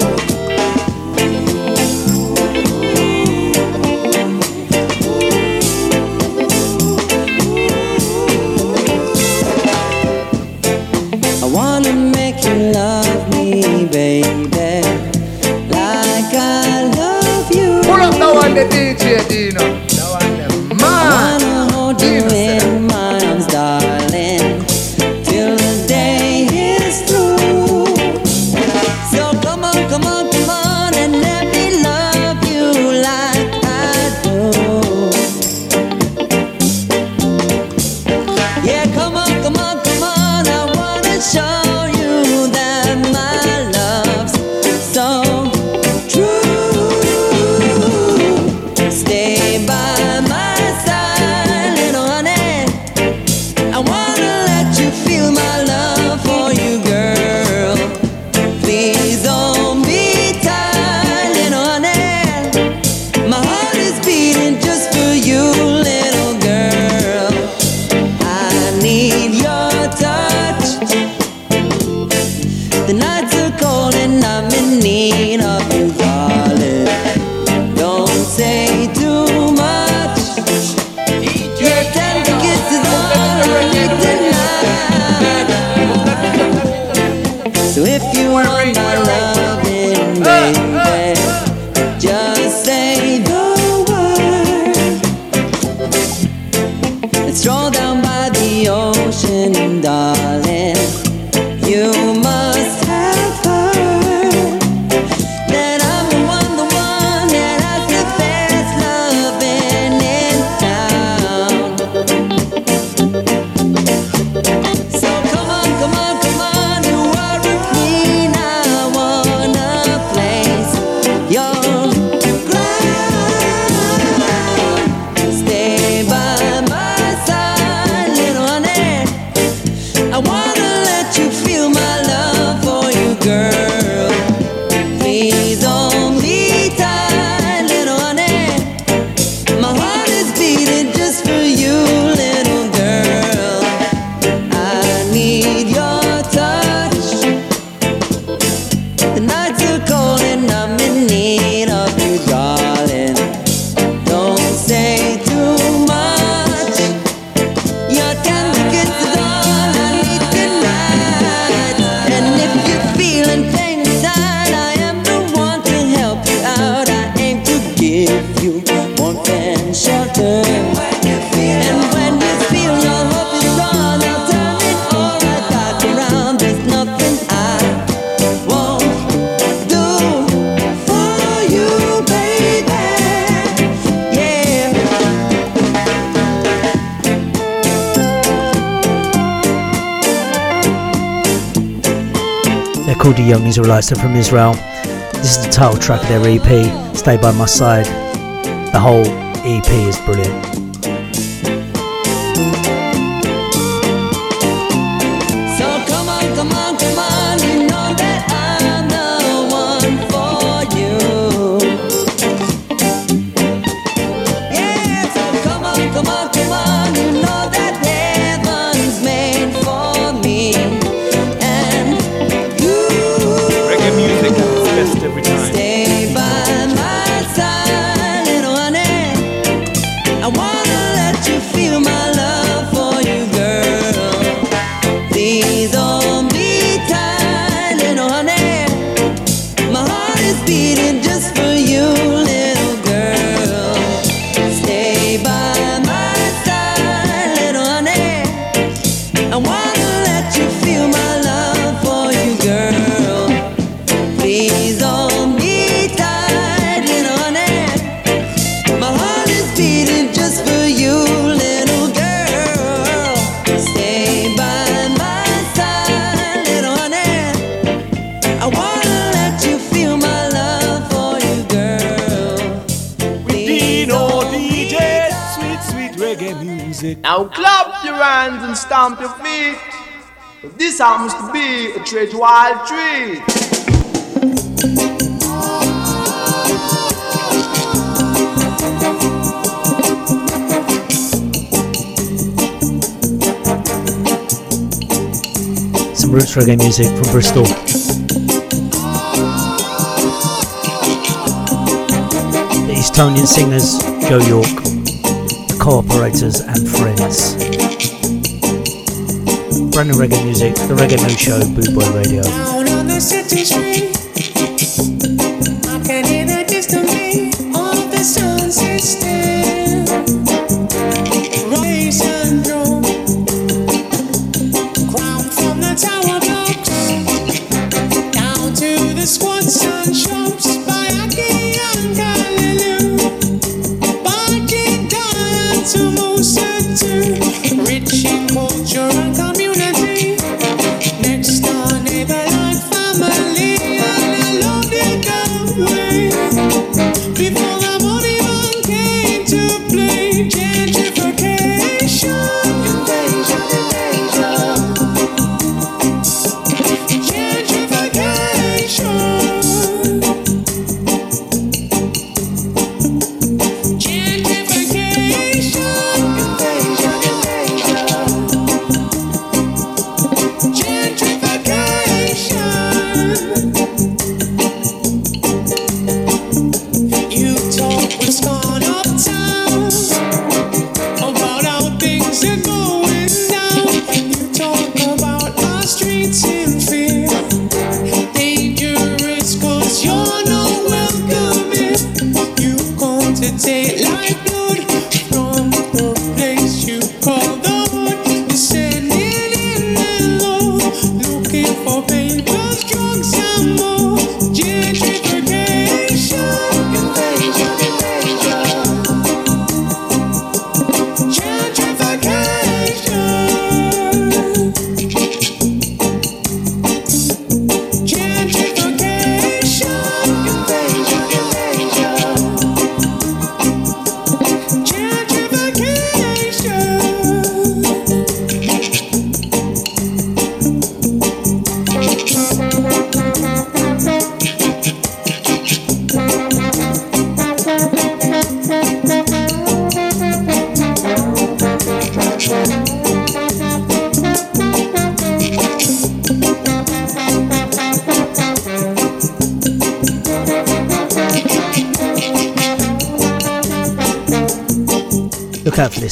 Israelites. They're from Israel. This is the title track of their EP, Stay By My Side. The whole EP is brilliant. Treat. Some roots reggae music from Bristol. Estonian singers Joe Yorke, the Cooperators and Friends brand new reggae music, The Reggae Mood Show, Boot Boy Radio. On the city street,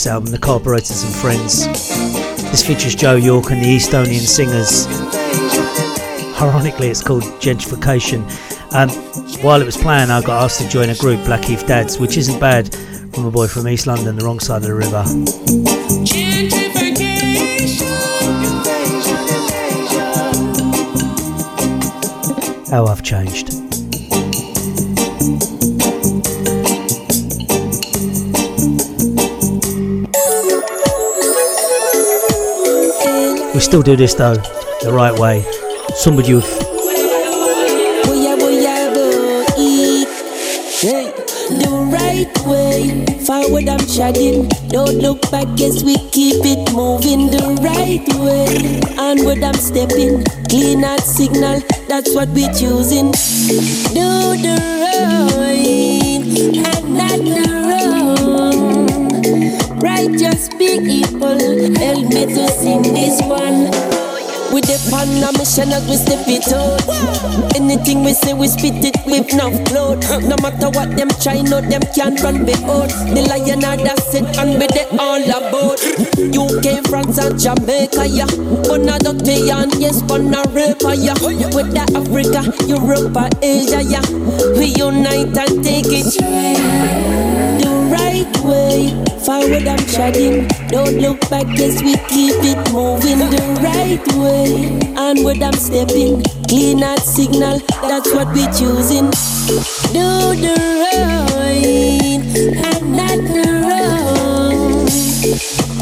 album, The Cooperators and Friends. This features Joe Yorke and the Estonian singers. Ironically, it's called Gentrification. Um, while it was playing, I got asked to join a group, Blackheath Dads, which isn't bad from a boy from East London, the wrong side of the river. How I've changed. still do this though, the right way. Somebody with. The right way, forward I'm chatting. Don't look back as we keep it moving. The right way, onward I'm stepping. Clean out signal, that's what we're choosing. Do the right and not the wrong. Right, just people, help me to sing this one. We depend on a mission as we step it out. Oh. Anything we say, we spit it with no float. No matter what them try, no them can't run me out. The lion are the set and we they all about. UK, France and Jamaica, yeah. But not dirty and yes, but not rape, yeah. With the Africa, Europe, Asia, yeah. We unite and take it the right way. Forward I'm treading. Don't look back, guess we keep it moving the right way. Onward I'm stepping. Clean out signal, that's what we choosing. Do the right and not the wrong.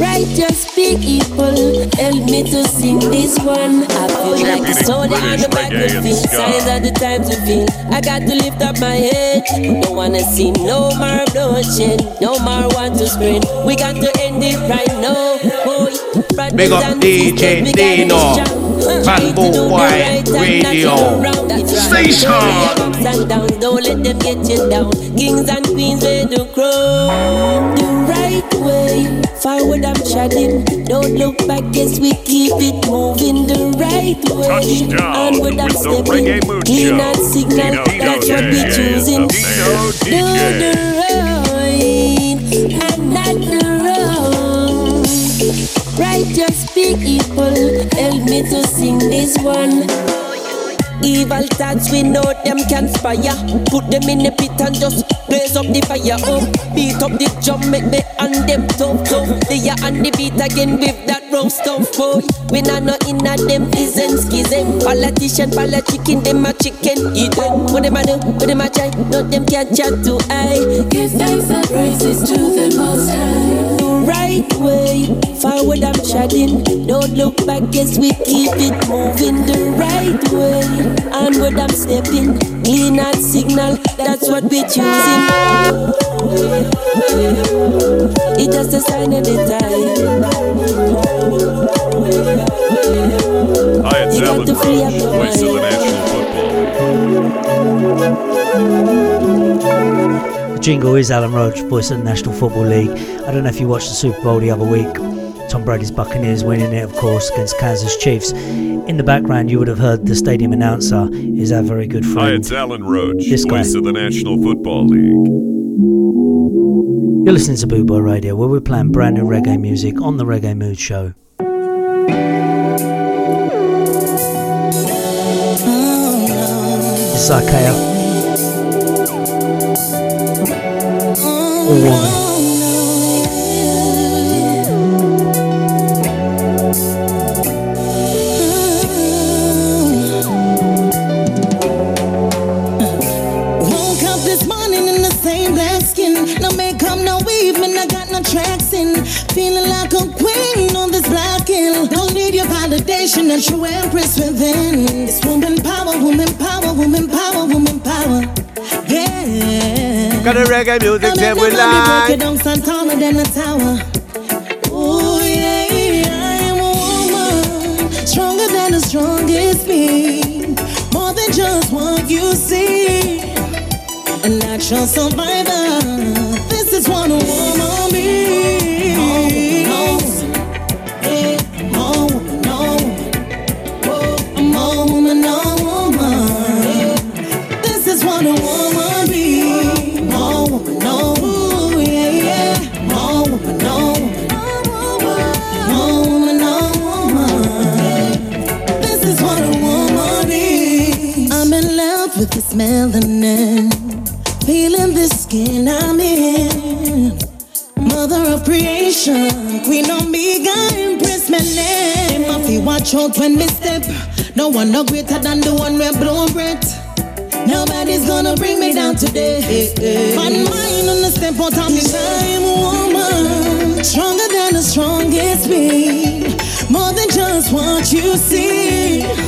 Righteous people, help me to sing this one. I feel like a soda on the battlefield. Signs of the times we feel. I got to lift up my head. Don't wanna see no more bloodshed, no more want to spread. We got to end it right now. Boy, Big up DJ we Dino. Bamboo do Boy Radio. turn around. That's right. Station. Don't let them ups and downs, don't let them get you down. Kings and queens, wear the crown. The right way, forward I'm treading. Don't look back, guess we keep it moving the right way. Touchdown Onward I'm stepping. Clean and signal, Dino that's what we DJ. choosing. Dino Do the right and not the wrong. Righteous people, help me to sing this one. Evil thoughts we know them can spire. Put them in the pit and just blaze up the fire. Oh, beat up the drum, make me and them tough tough. They are on the beat again with that rough stuff, boy. We not no in a them isn't schism. Politician, chicken, them a chicken. Eat them. What them a do? What them a try? No them can't chat to I. Give thanks and praises to the Most High. Right way, forward I'm treading. Don't look back, as we keep it moving the right way. Onward I'm stepping, clean and signal, that's what we're choosing. It's just a sign of the time. Hi, it's You got Alan free up Roach, voice of the. National Football. Jingle is Alan Roach, voice of the National Football League. I don't know if you watched the Super Bowl the other week. Tom Brady's Buccaneers winning it, of course, against Kansas Chiefs. In the background, you would have heard the stadium announcer is our very good friend. Hi, it's Alan Roach, This guy. voice of the National Football League. You're listening to Boot Boy Radio, where we're playing brand new reggae music on the Reggae Mood Show. This is Ikea. All woman. Woke up this morning in the same black skin. No makeup, no weave, man, I got no tracks in. Feeling like a queen on this black. Don't need your validation, that you empress within. It's woman power, woman power, woman power, woman power. Yeah. Got the reggae music Come that make we nobody break it, like. don't stand taller than a tower. Oh yeah, I am a woman, stronger than the strongest being. More than just what you see. A natural survivor. This is what a woman means. Melanin. Feeling this skin I'm in. Mother of creation, queen omega, impress my name. Watch out when me step. No one no greater than the one we blow breath. Nobody's gonna bring me down today. One mind on the step out of me time, woman. Stronger than the strongest being. More than just what you see.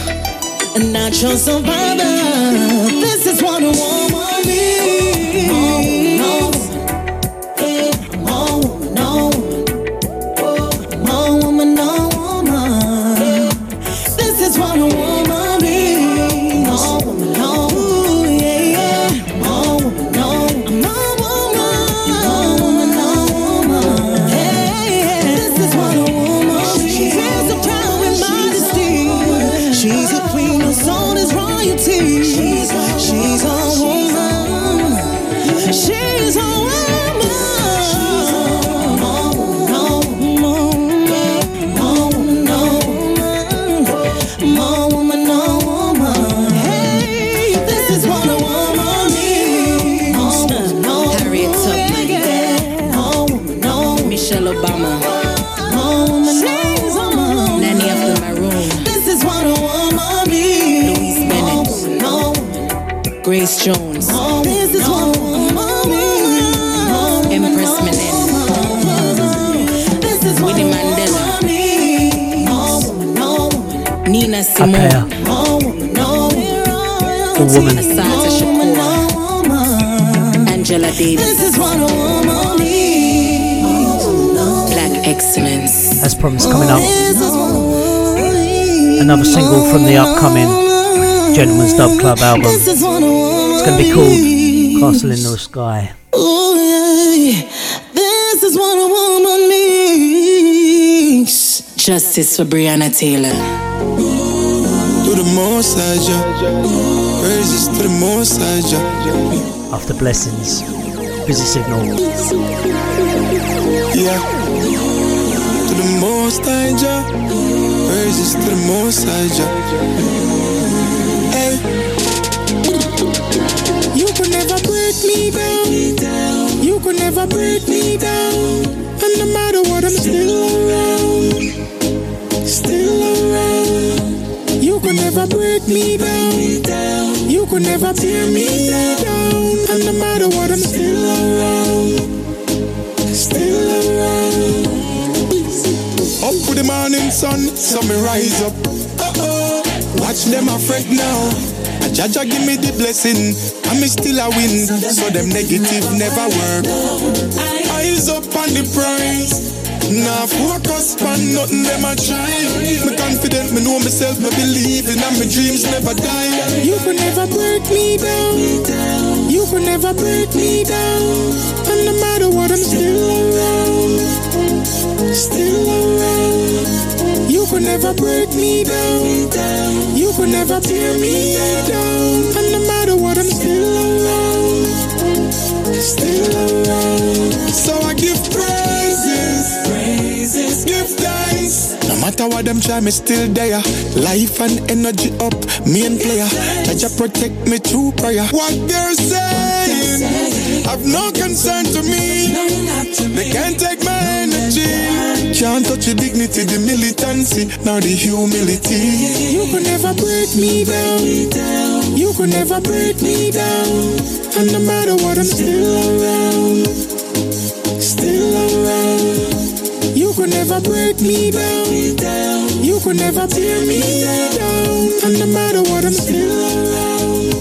A natural survivor. This is what a woman is. Nina Simone. pair. All woman. Assata Shakur. Angela Davis. This is what a woman means. Black Excellence. As promised, coming up, another single from the upcoming Gentleman's Dub Club album. This is what a woman It's going to be called Castle in the Sky. Oh, this is what a woman means. Justice for Breonna Taylor. Most Jah. Praises to the most Jah. After Blessings, Busy Signal. Yeah. To the most high, Jah. Praises to the most Jah. Hey. You could never break me down. You could never break me down. And no matter what, I'm still around. You could never break me down. You could never tear me down. And no matter what, I'm still around. Still around. Up with the morning sun, so me rise up. Watch them afraid now. A Jaja give me the blessing, and me still a win. So them negative never work. Eyes up on the prize. Nah, focus on nothing them a try. Me confident, me know myself, me believe in, and my dreams never die. You could never break me down. You could never break me down. And no matter what, I'm still around. Still around. You could never break me down. You could never tear me down. And no matter what, I'm still around. Still around. So matter what them try, me still there. Life and energy up, main player. Jaja protect me through prayer. What they're saying, have no concern to me. They can't take my energy. Can't touch the dignity, the militancy, now the humility. You could never break me down. You could never break me down. And no matter what, I'm still around. Could never break me down. You could never tear me down. And no matter what, I'm still around.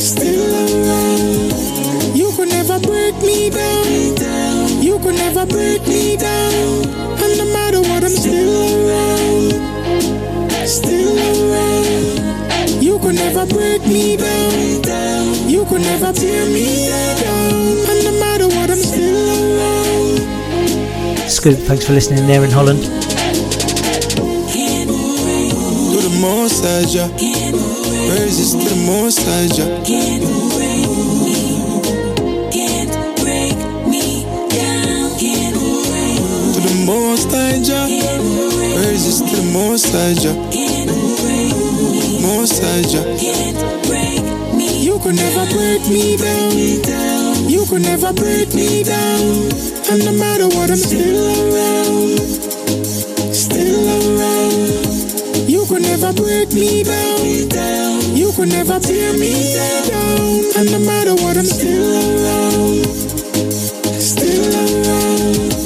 Still around. You could never break me down. You could never break me down. And no matter what, I'm still around. Still around. You could never break me down. You could never tear me down. Scoop, thanks for listening there in Holland. Praises to the most high. Most high. You could never break me down. You could never break me down. And no matter what, I'm still around. Still around. You could never break me down. You could never tear me down. And no matter what, I'm still around. Still around.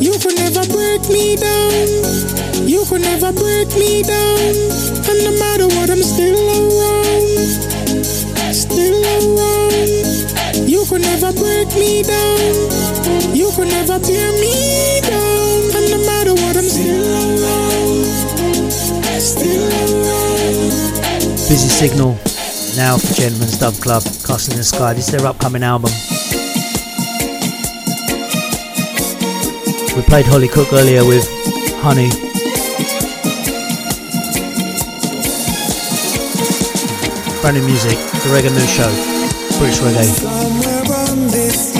You could never break me down. You could never break me down. And no matter what, I'm still around. Still around. You could never break me down will never tear me down. And no matter what, I'm still alive. Still alive. Busy signal now for Gentleman's Dub Club, Castle in the Sky. This is their upcoming album. We played Holly Cook earlier with Honey. Brand new music, The Reggae Mood Show, British Reggae.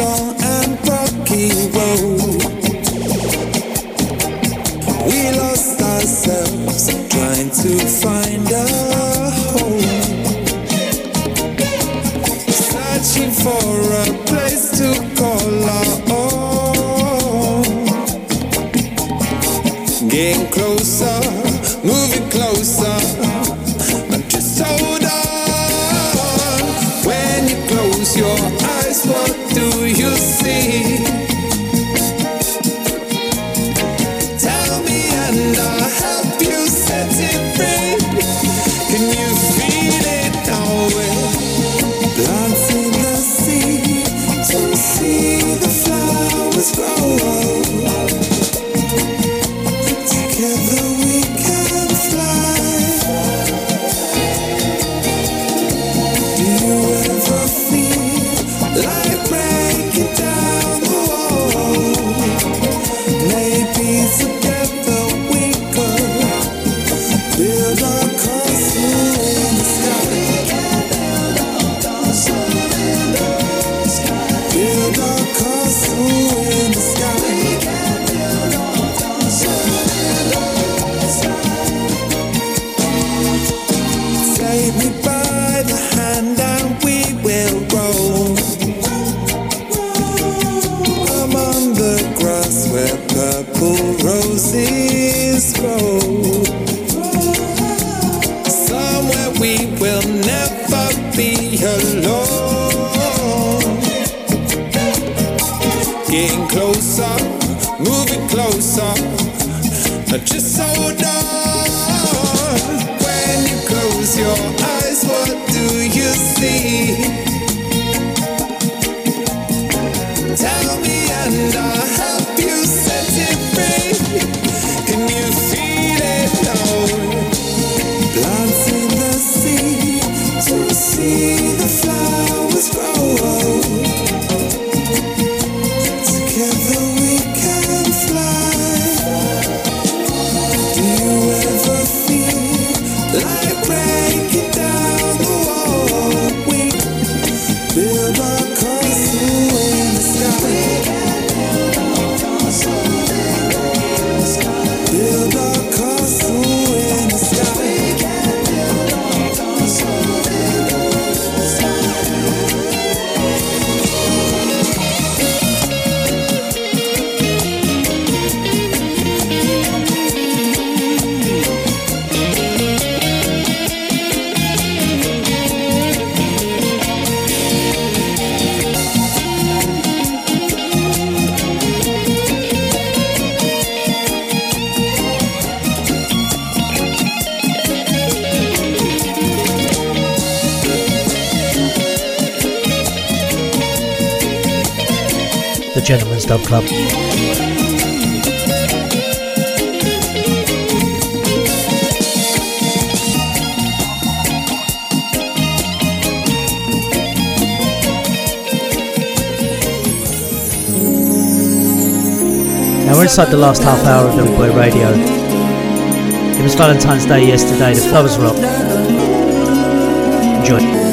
inside the last half hour of Boot Boy Radio. It was Valentine's Day yesterday, the flowers were. Enjoy.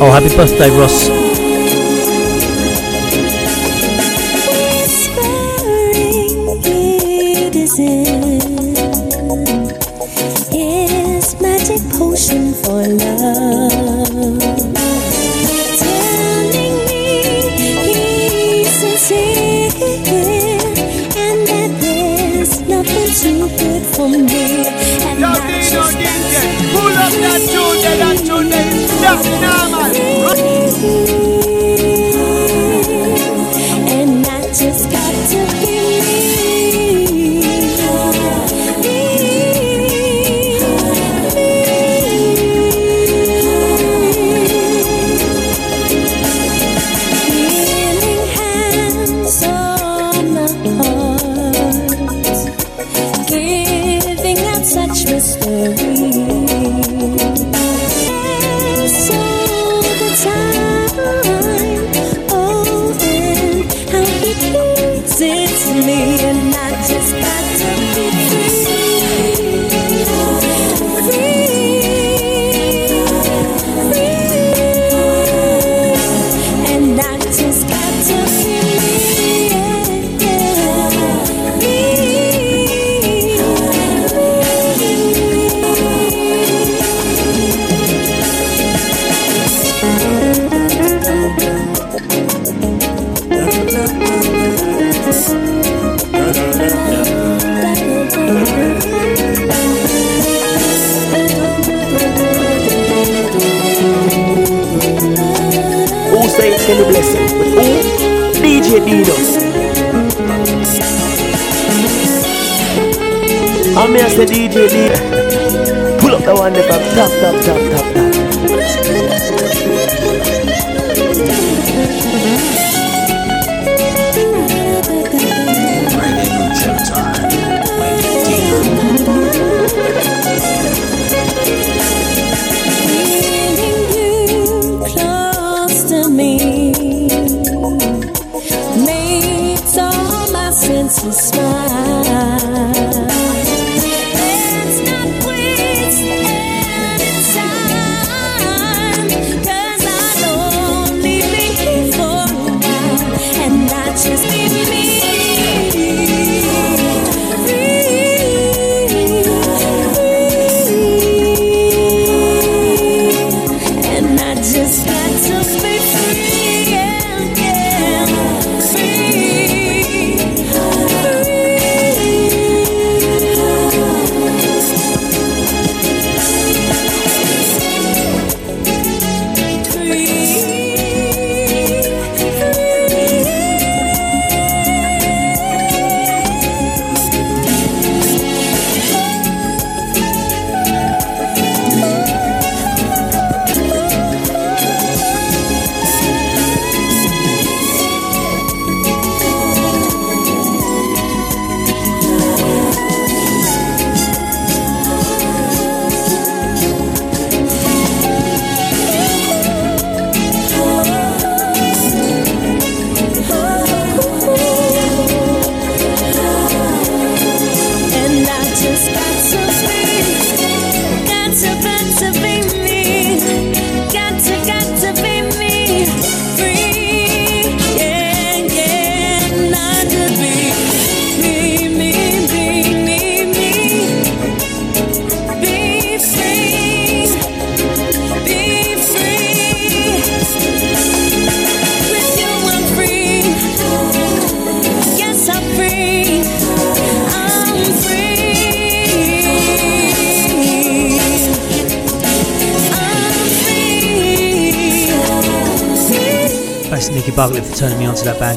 Oh, happy birthday, Ross.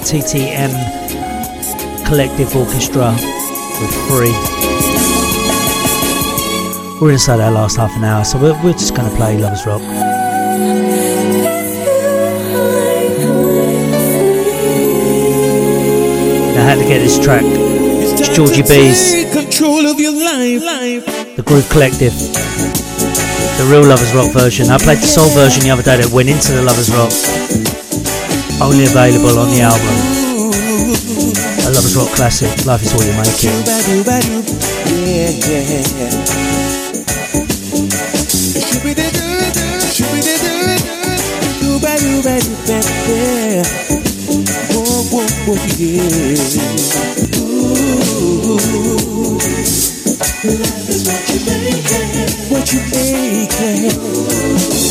TTM Collective Orchestra with Free. We're inside our last half an hour, so we're, we're just going to play "Lovers Rock. Now, how to get this track? It's Georgie B's. The Groove Collective. The real Lovers Rock version. I played the soul version the other day that went into the Lovers Rock only available on the album. A Lover's Rock classic, Life is All You Make It. What you make it, what you make it.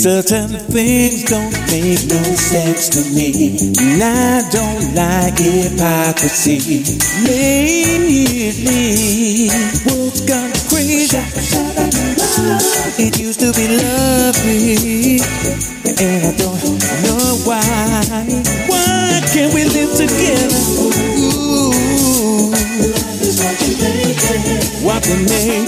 certain things don't make no sense to me. And I don't like hypocrisy. Lately, world's gone crazy. It used to be lovely, and I don't know why. Why can't we live together? Ooh, what we make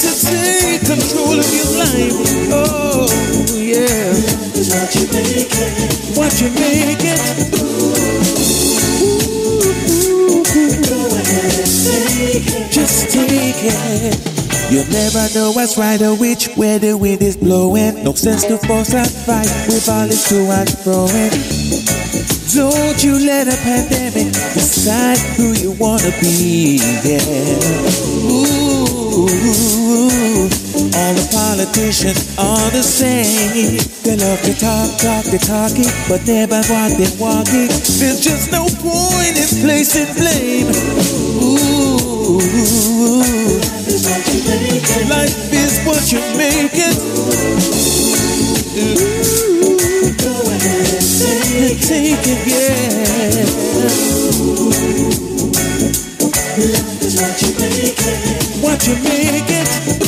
to take control of your life. Oh, yeah. Don't you make it? What you make it? Just take it. You never know what's right or which way the wind is blowing. No sense to force a fight with all this to and froing. Don't you let a pandemic decide who you wanna be. Yeah. Ooh, all the politicians are the same. They love to talk, talk, they talking, but never walk, they walking. There's just no point in placing blame. Ooh, life is what you make it. Ooh, go ahead and take it, yeah. Life is What you make it. What You gotta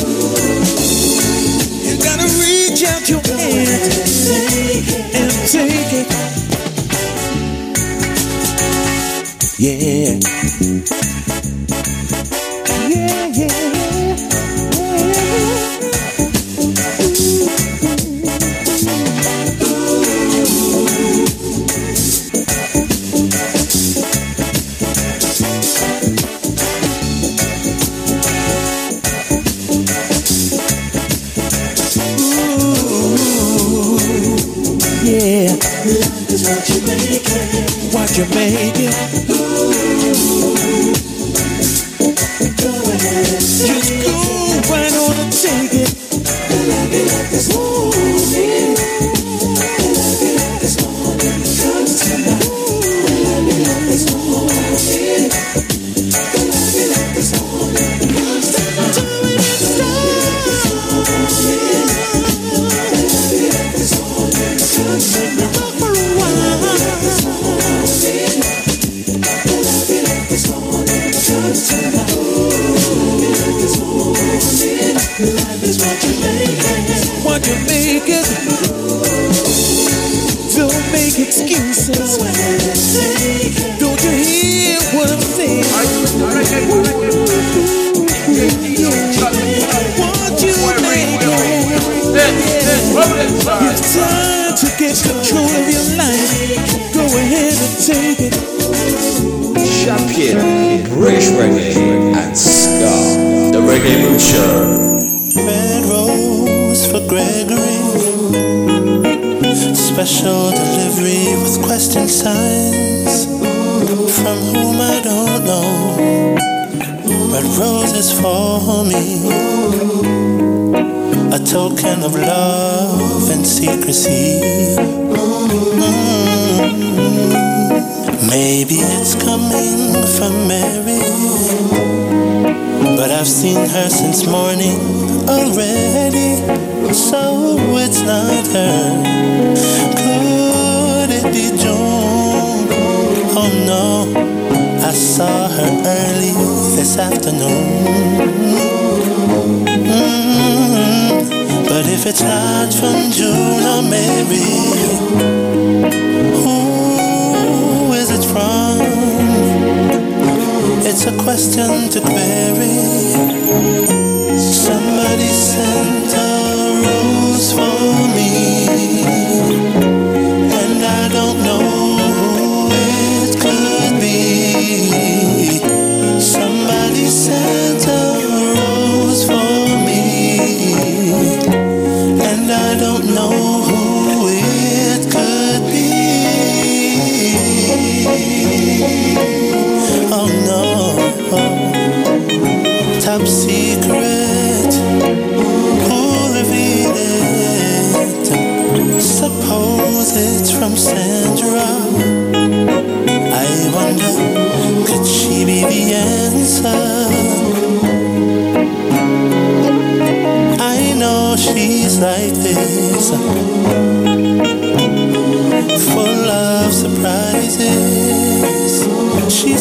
reach out your hand and take it. Yeah.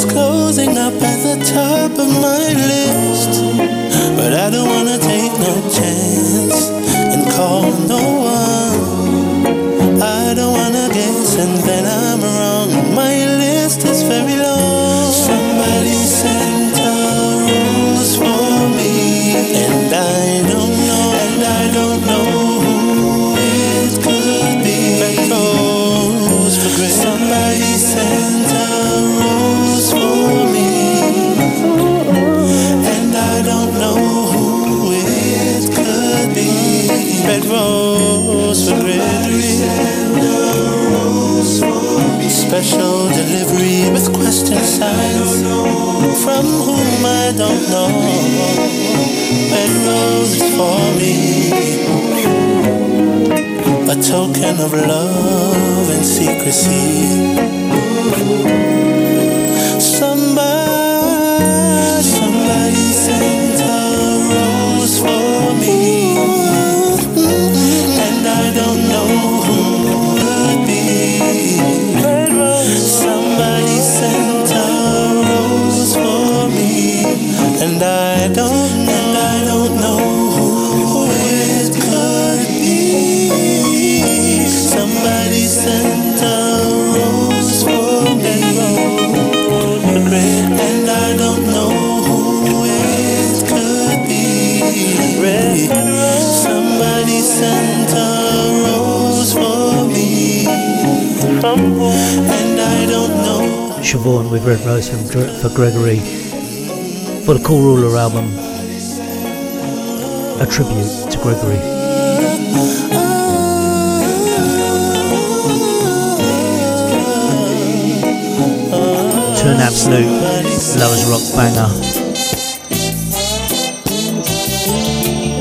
Closing up at the top of my list. For me, a token of love and secrecy. Siobhan with Red Rose from, for Gregory for the Cool Ruler album. A tribute to Gregory. To an absolute lovers rock banger.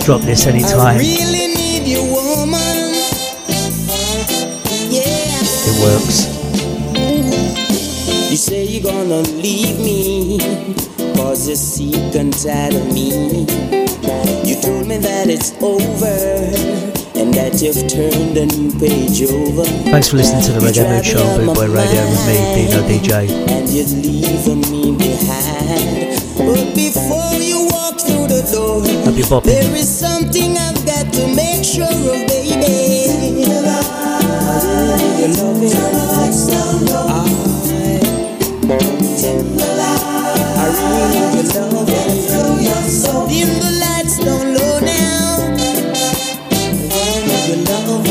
Drop this anytime. Really need you, woman. Yeah. It works. You say gonna leave me, cause you're sick and tired of me. You told me that it's over, and that you've turned a new page over. Thanks for listening to the Reggae Mood Show on Boot Boy Radio with me, Dino DJ. And you're leaving me behind. But before you walk through the door, Hope you're bopping. there is something I've got to make sure of, baby. Your loving, I, I really need your loving. The lights down low. Your loving. Don't low down your love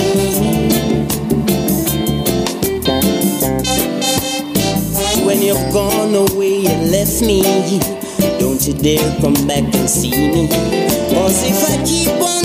When you've gone away and left me, don't you dare come back and see me. Cause if I keep on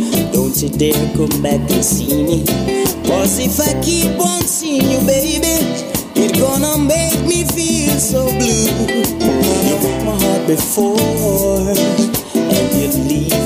don't you dare come back and see me. Cause if I keep on seeing you, baby, it's gonna make me feel so blue. You broke my heart before, and you're leaving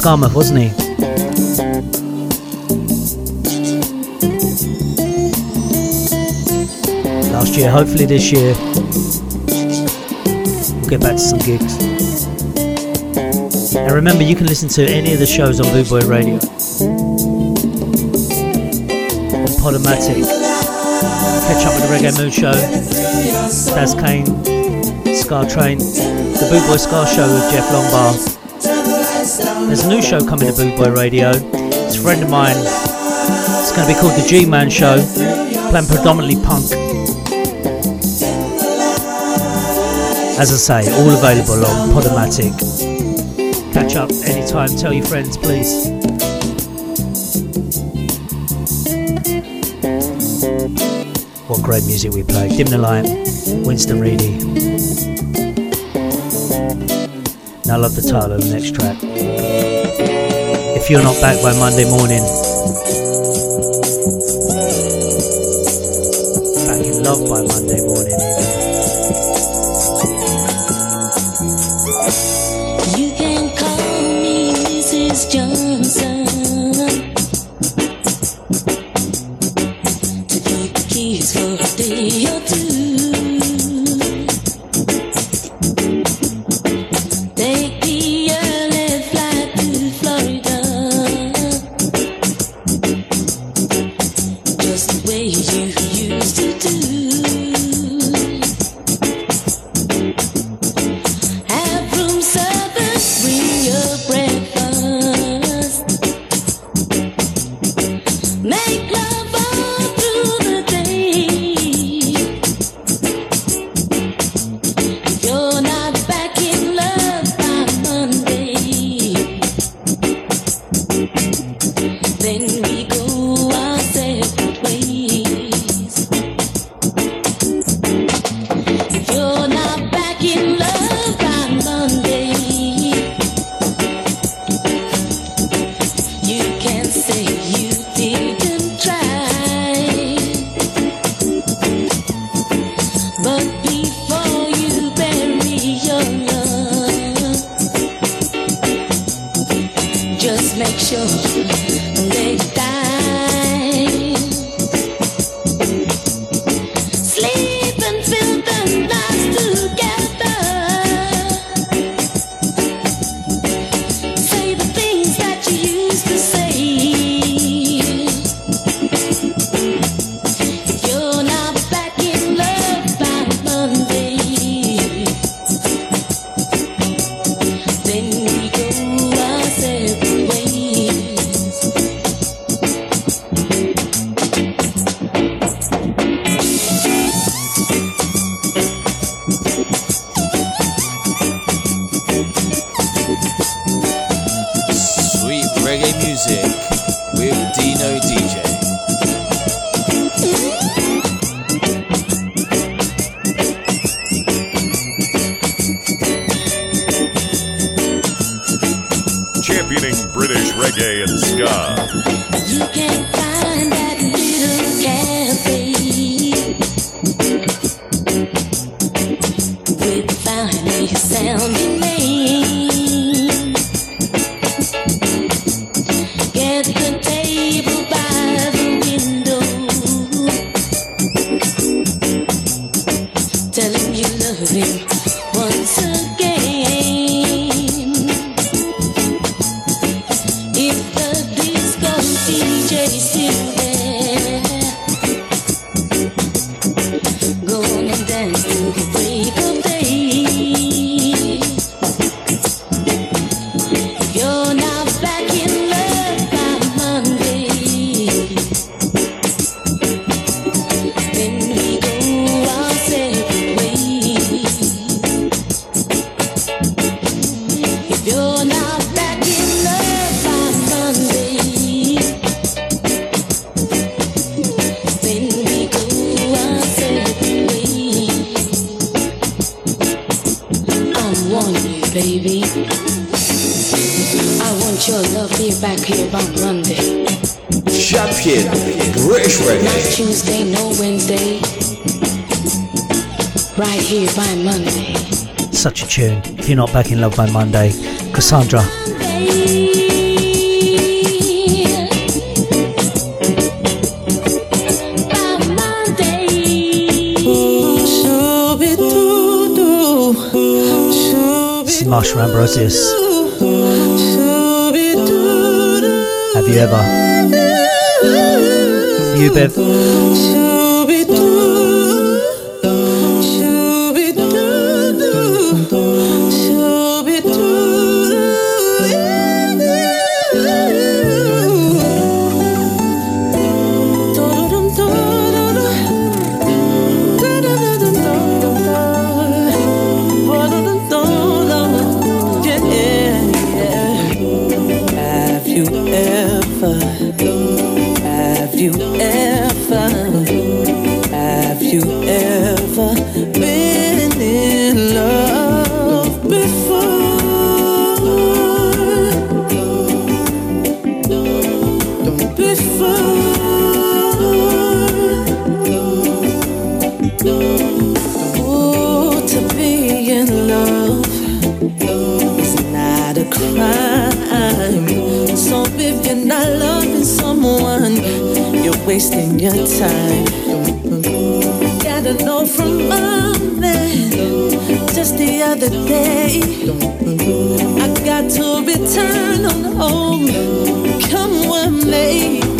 Skamouth, wasn't he? Last year, hopefully this year, we'll get back to some gigs. And remember, you can listen to any of the shows on Boot Boy Radio. On Podomatic. Catch up with the Reggae Mood Show. Daz Kane. Ska Train. The Boot Boy Ska Show with Jeff Longbar. There's a new show coming to Boot Boy Radio. It's a friend of mine. It's going to be called The G Man Show. Playing predominantly punk. As I say, all available on Podomatic. Catch up anytime. Tell your friends, please. What great music we play. Dim the Light, Winston Reedy. I love the title of the next track. If you're not back by Monday morning, not back in love by Monday, Cassandra. Is Ambrosius. Have you ever? You, Bev? Loving someone, you're wasting your time. Gotta know from my man just the other day. I got to return on home. Come what may.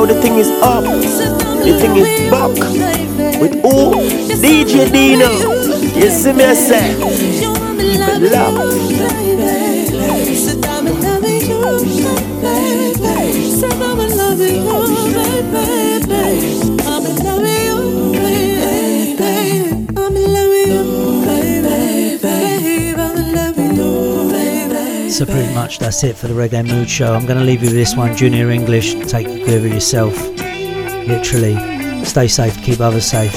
Right now the thing is up. The thing is back. With who? DJ Dino. You see me I say? Keep it locked. So pretty much that's it for the Reggae Mood Show. I'm going to leave you with this one, Junior English. Take care of yourself. Literally. Stay safe. Keep others safe.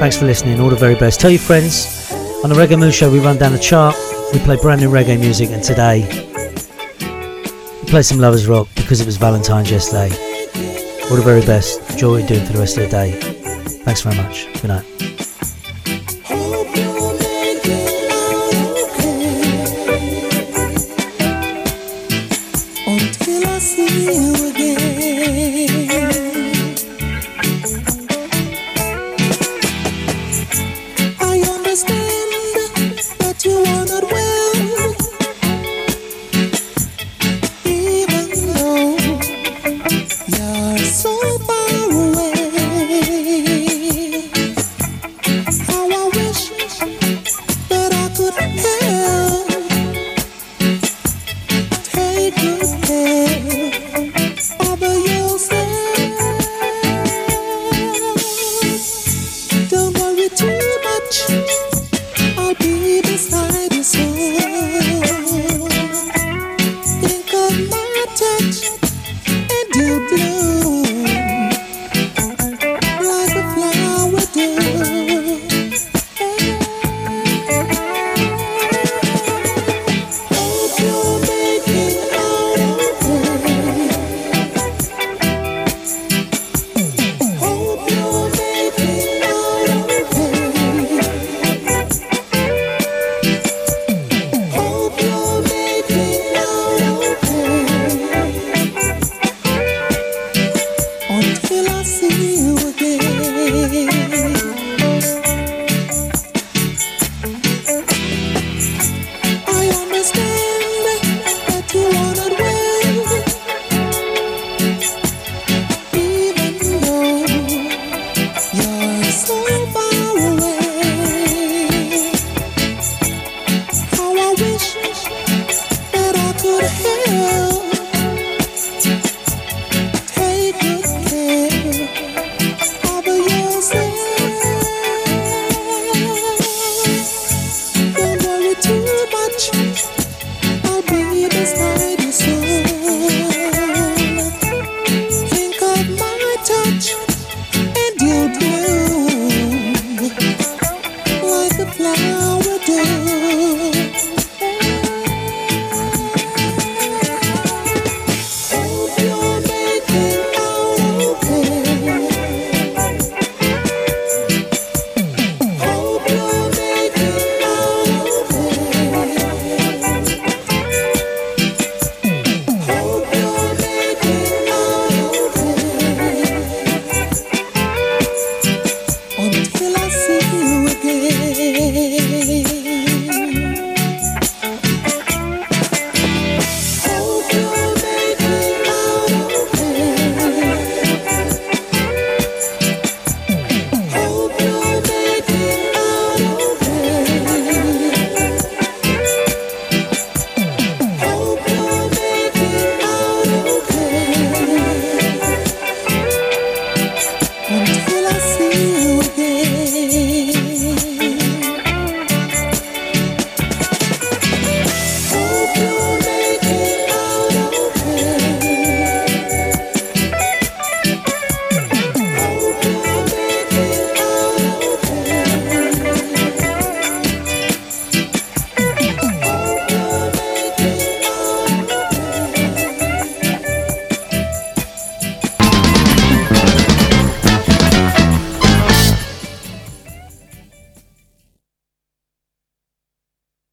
Thanks for listening. All the very best. Tell your friends. On the Reggae Mood Show, we run down the chart. We play brand new reggae music, and today we play some Lovers Rock because it was Valentine's yesterday. All the very best. Enjoy what you're doing for the rest of the day. Thanks very much. Good night. Hope you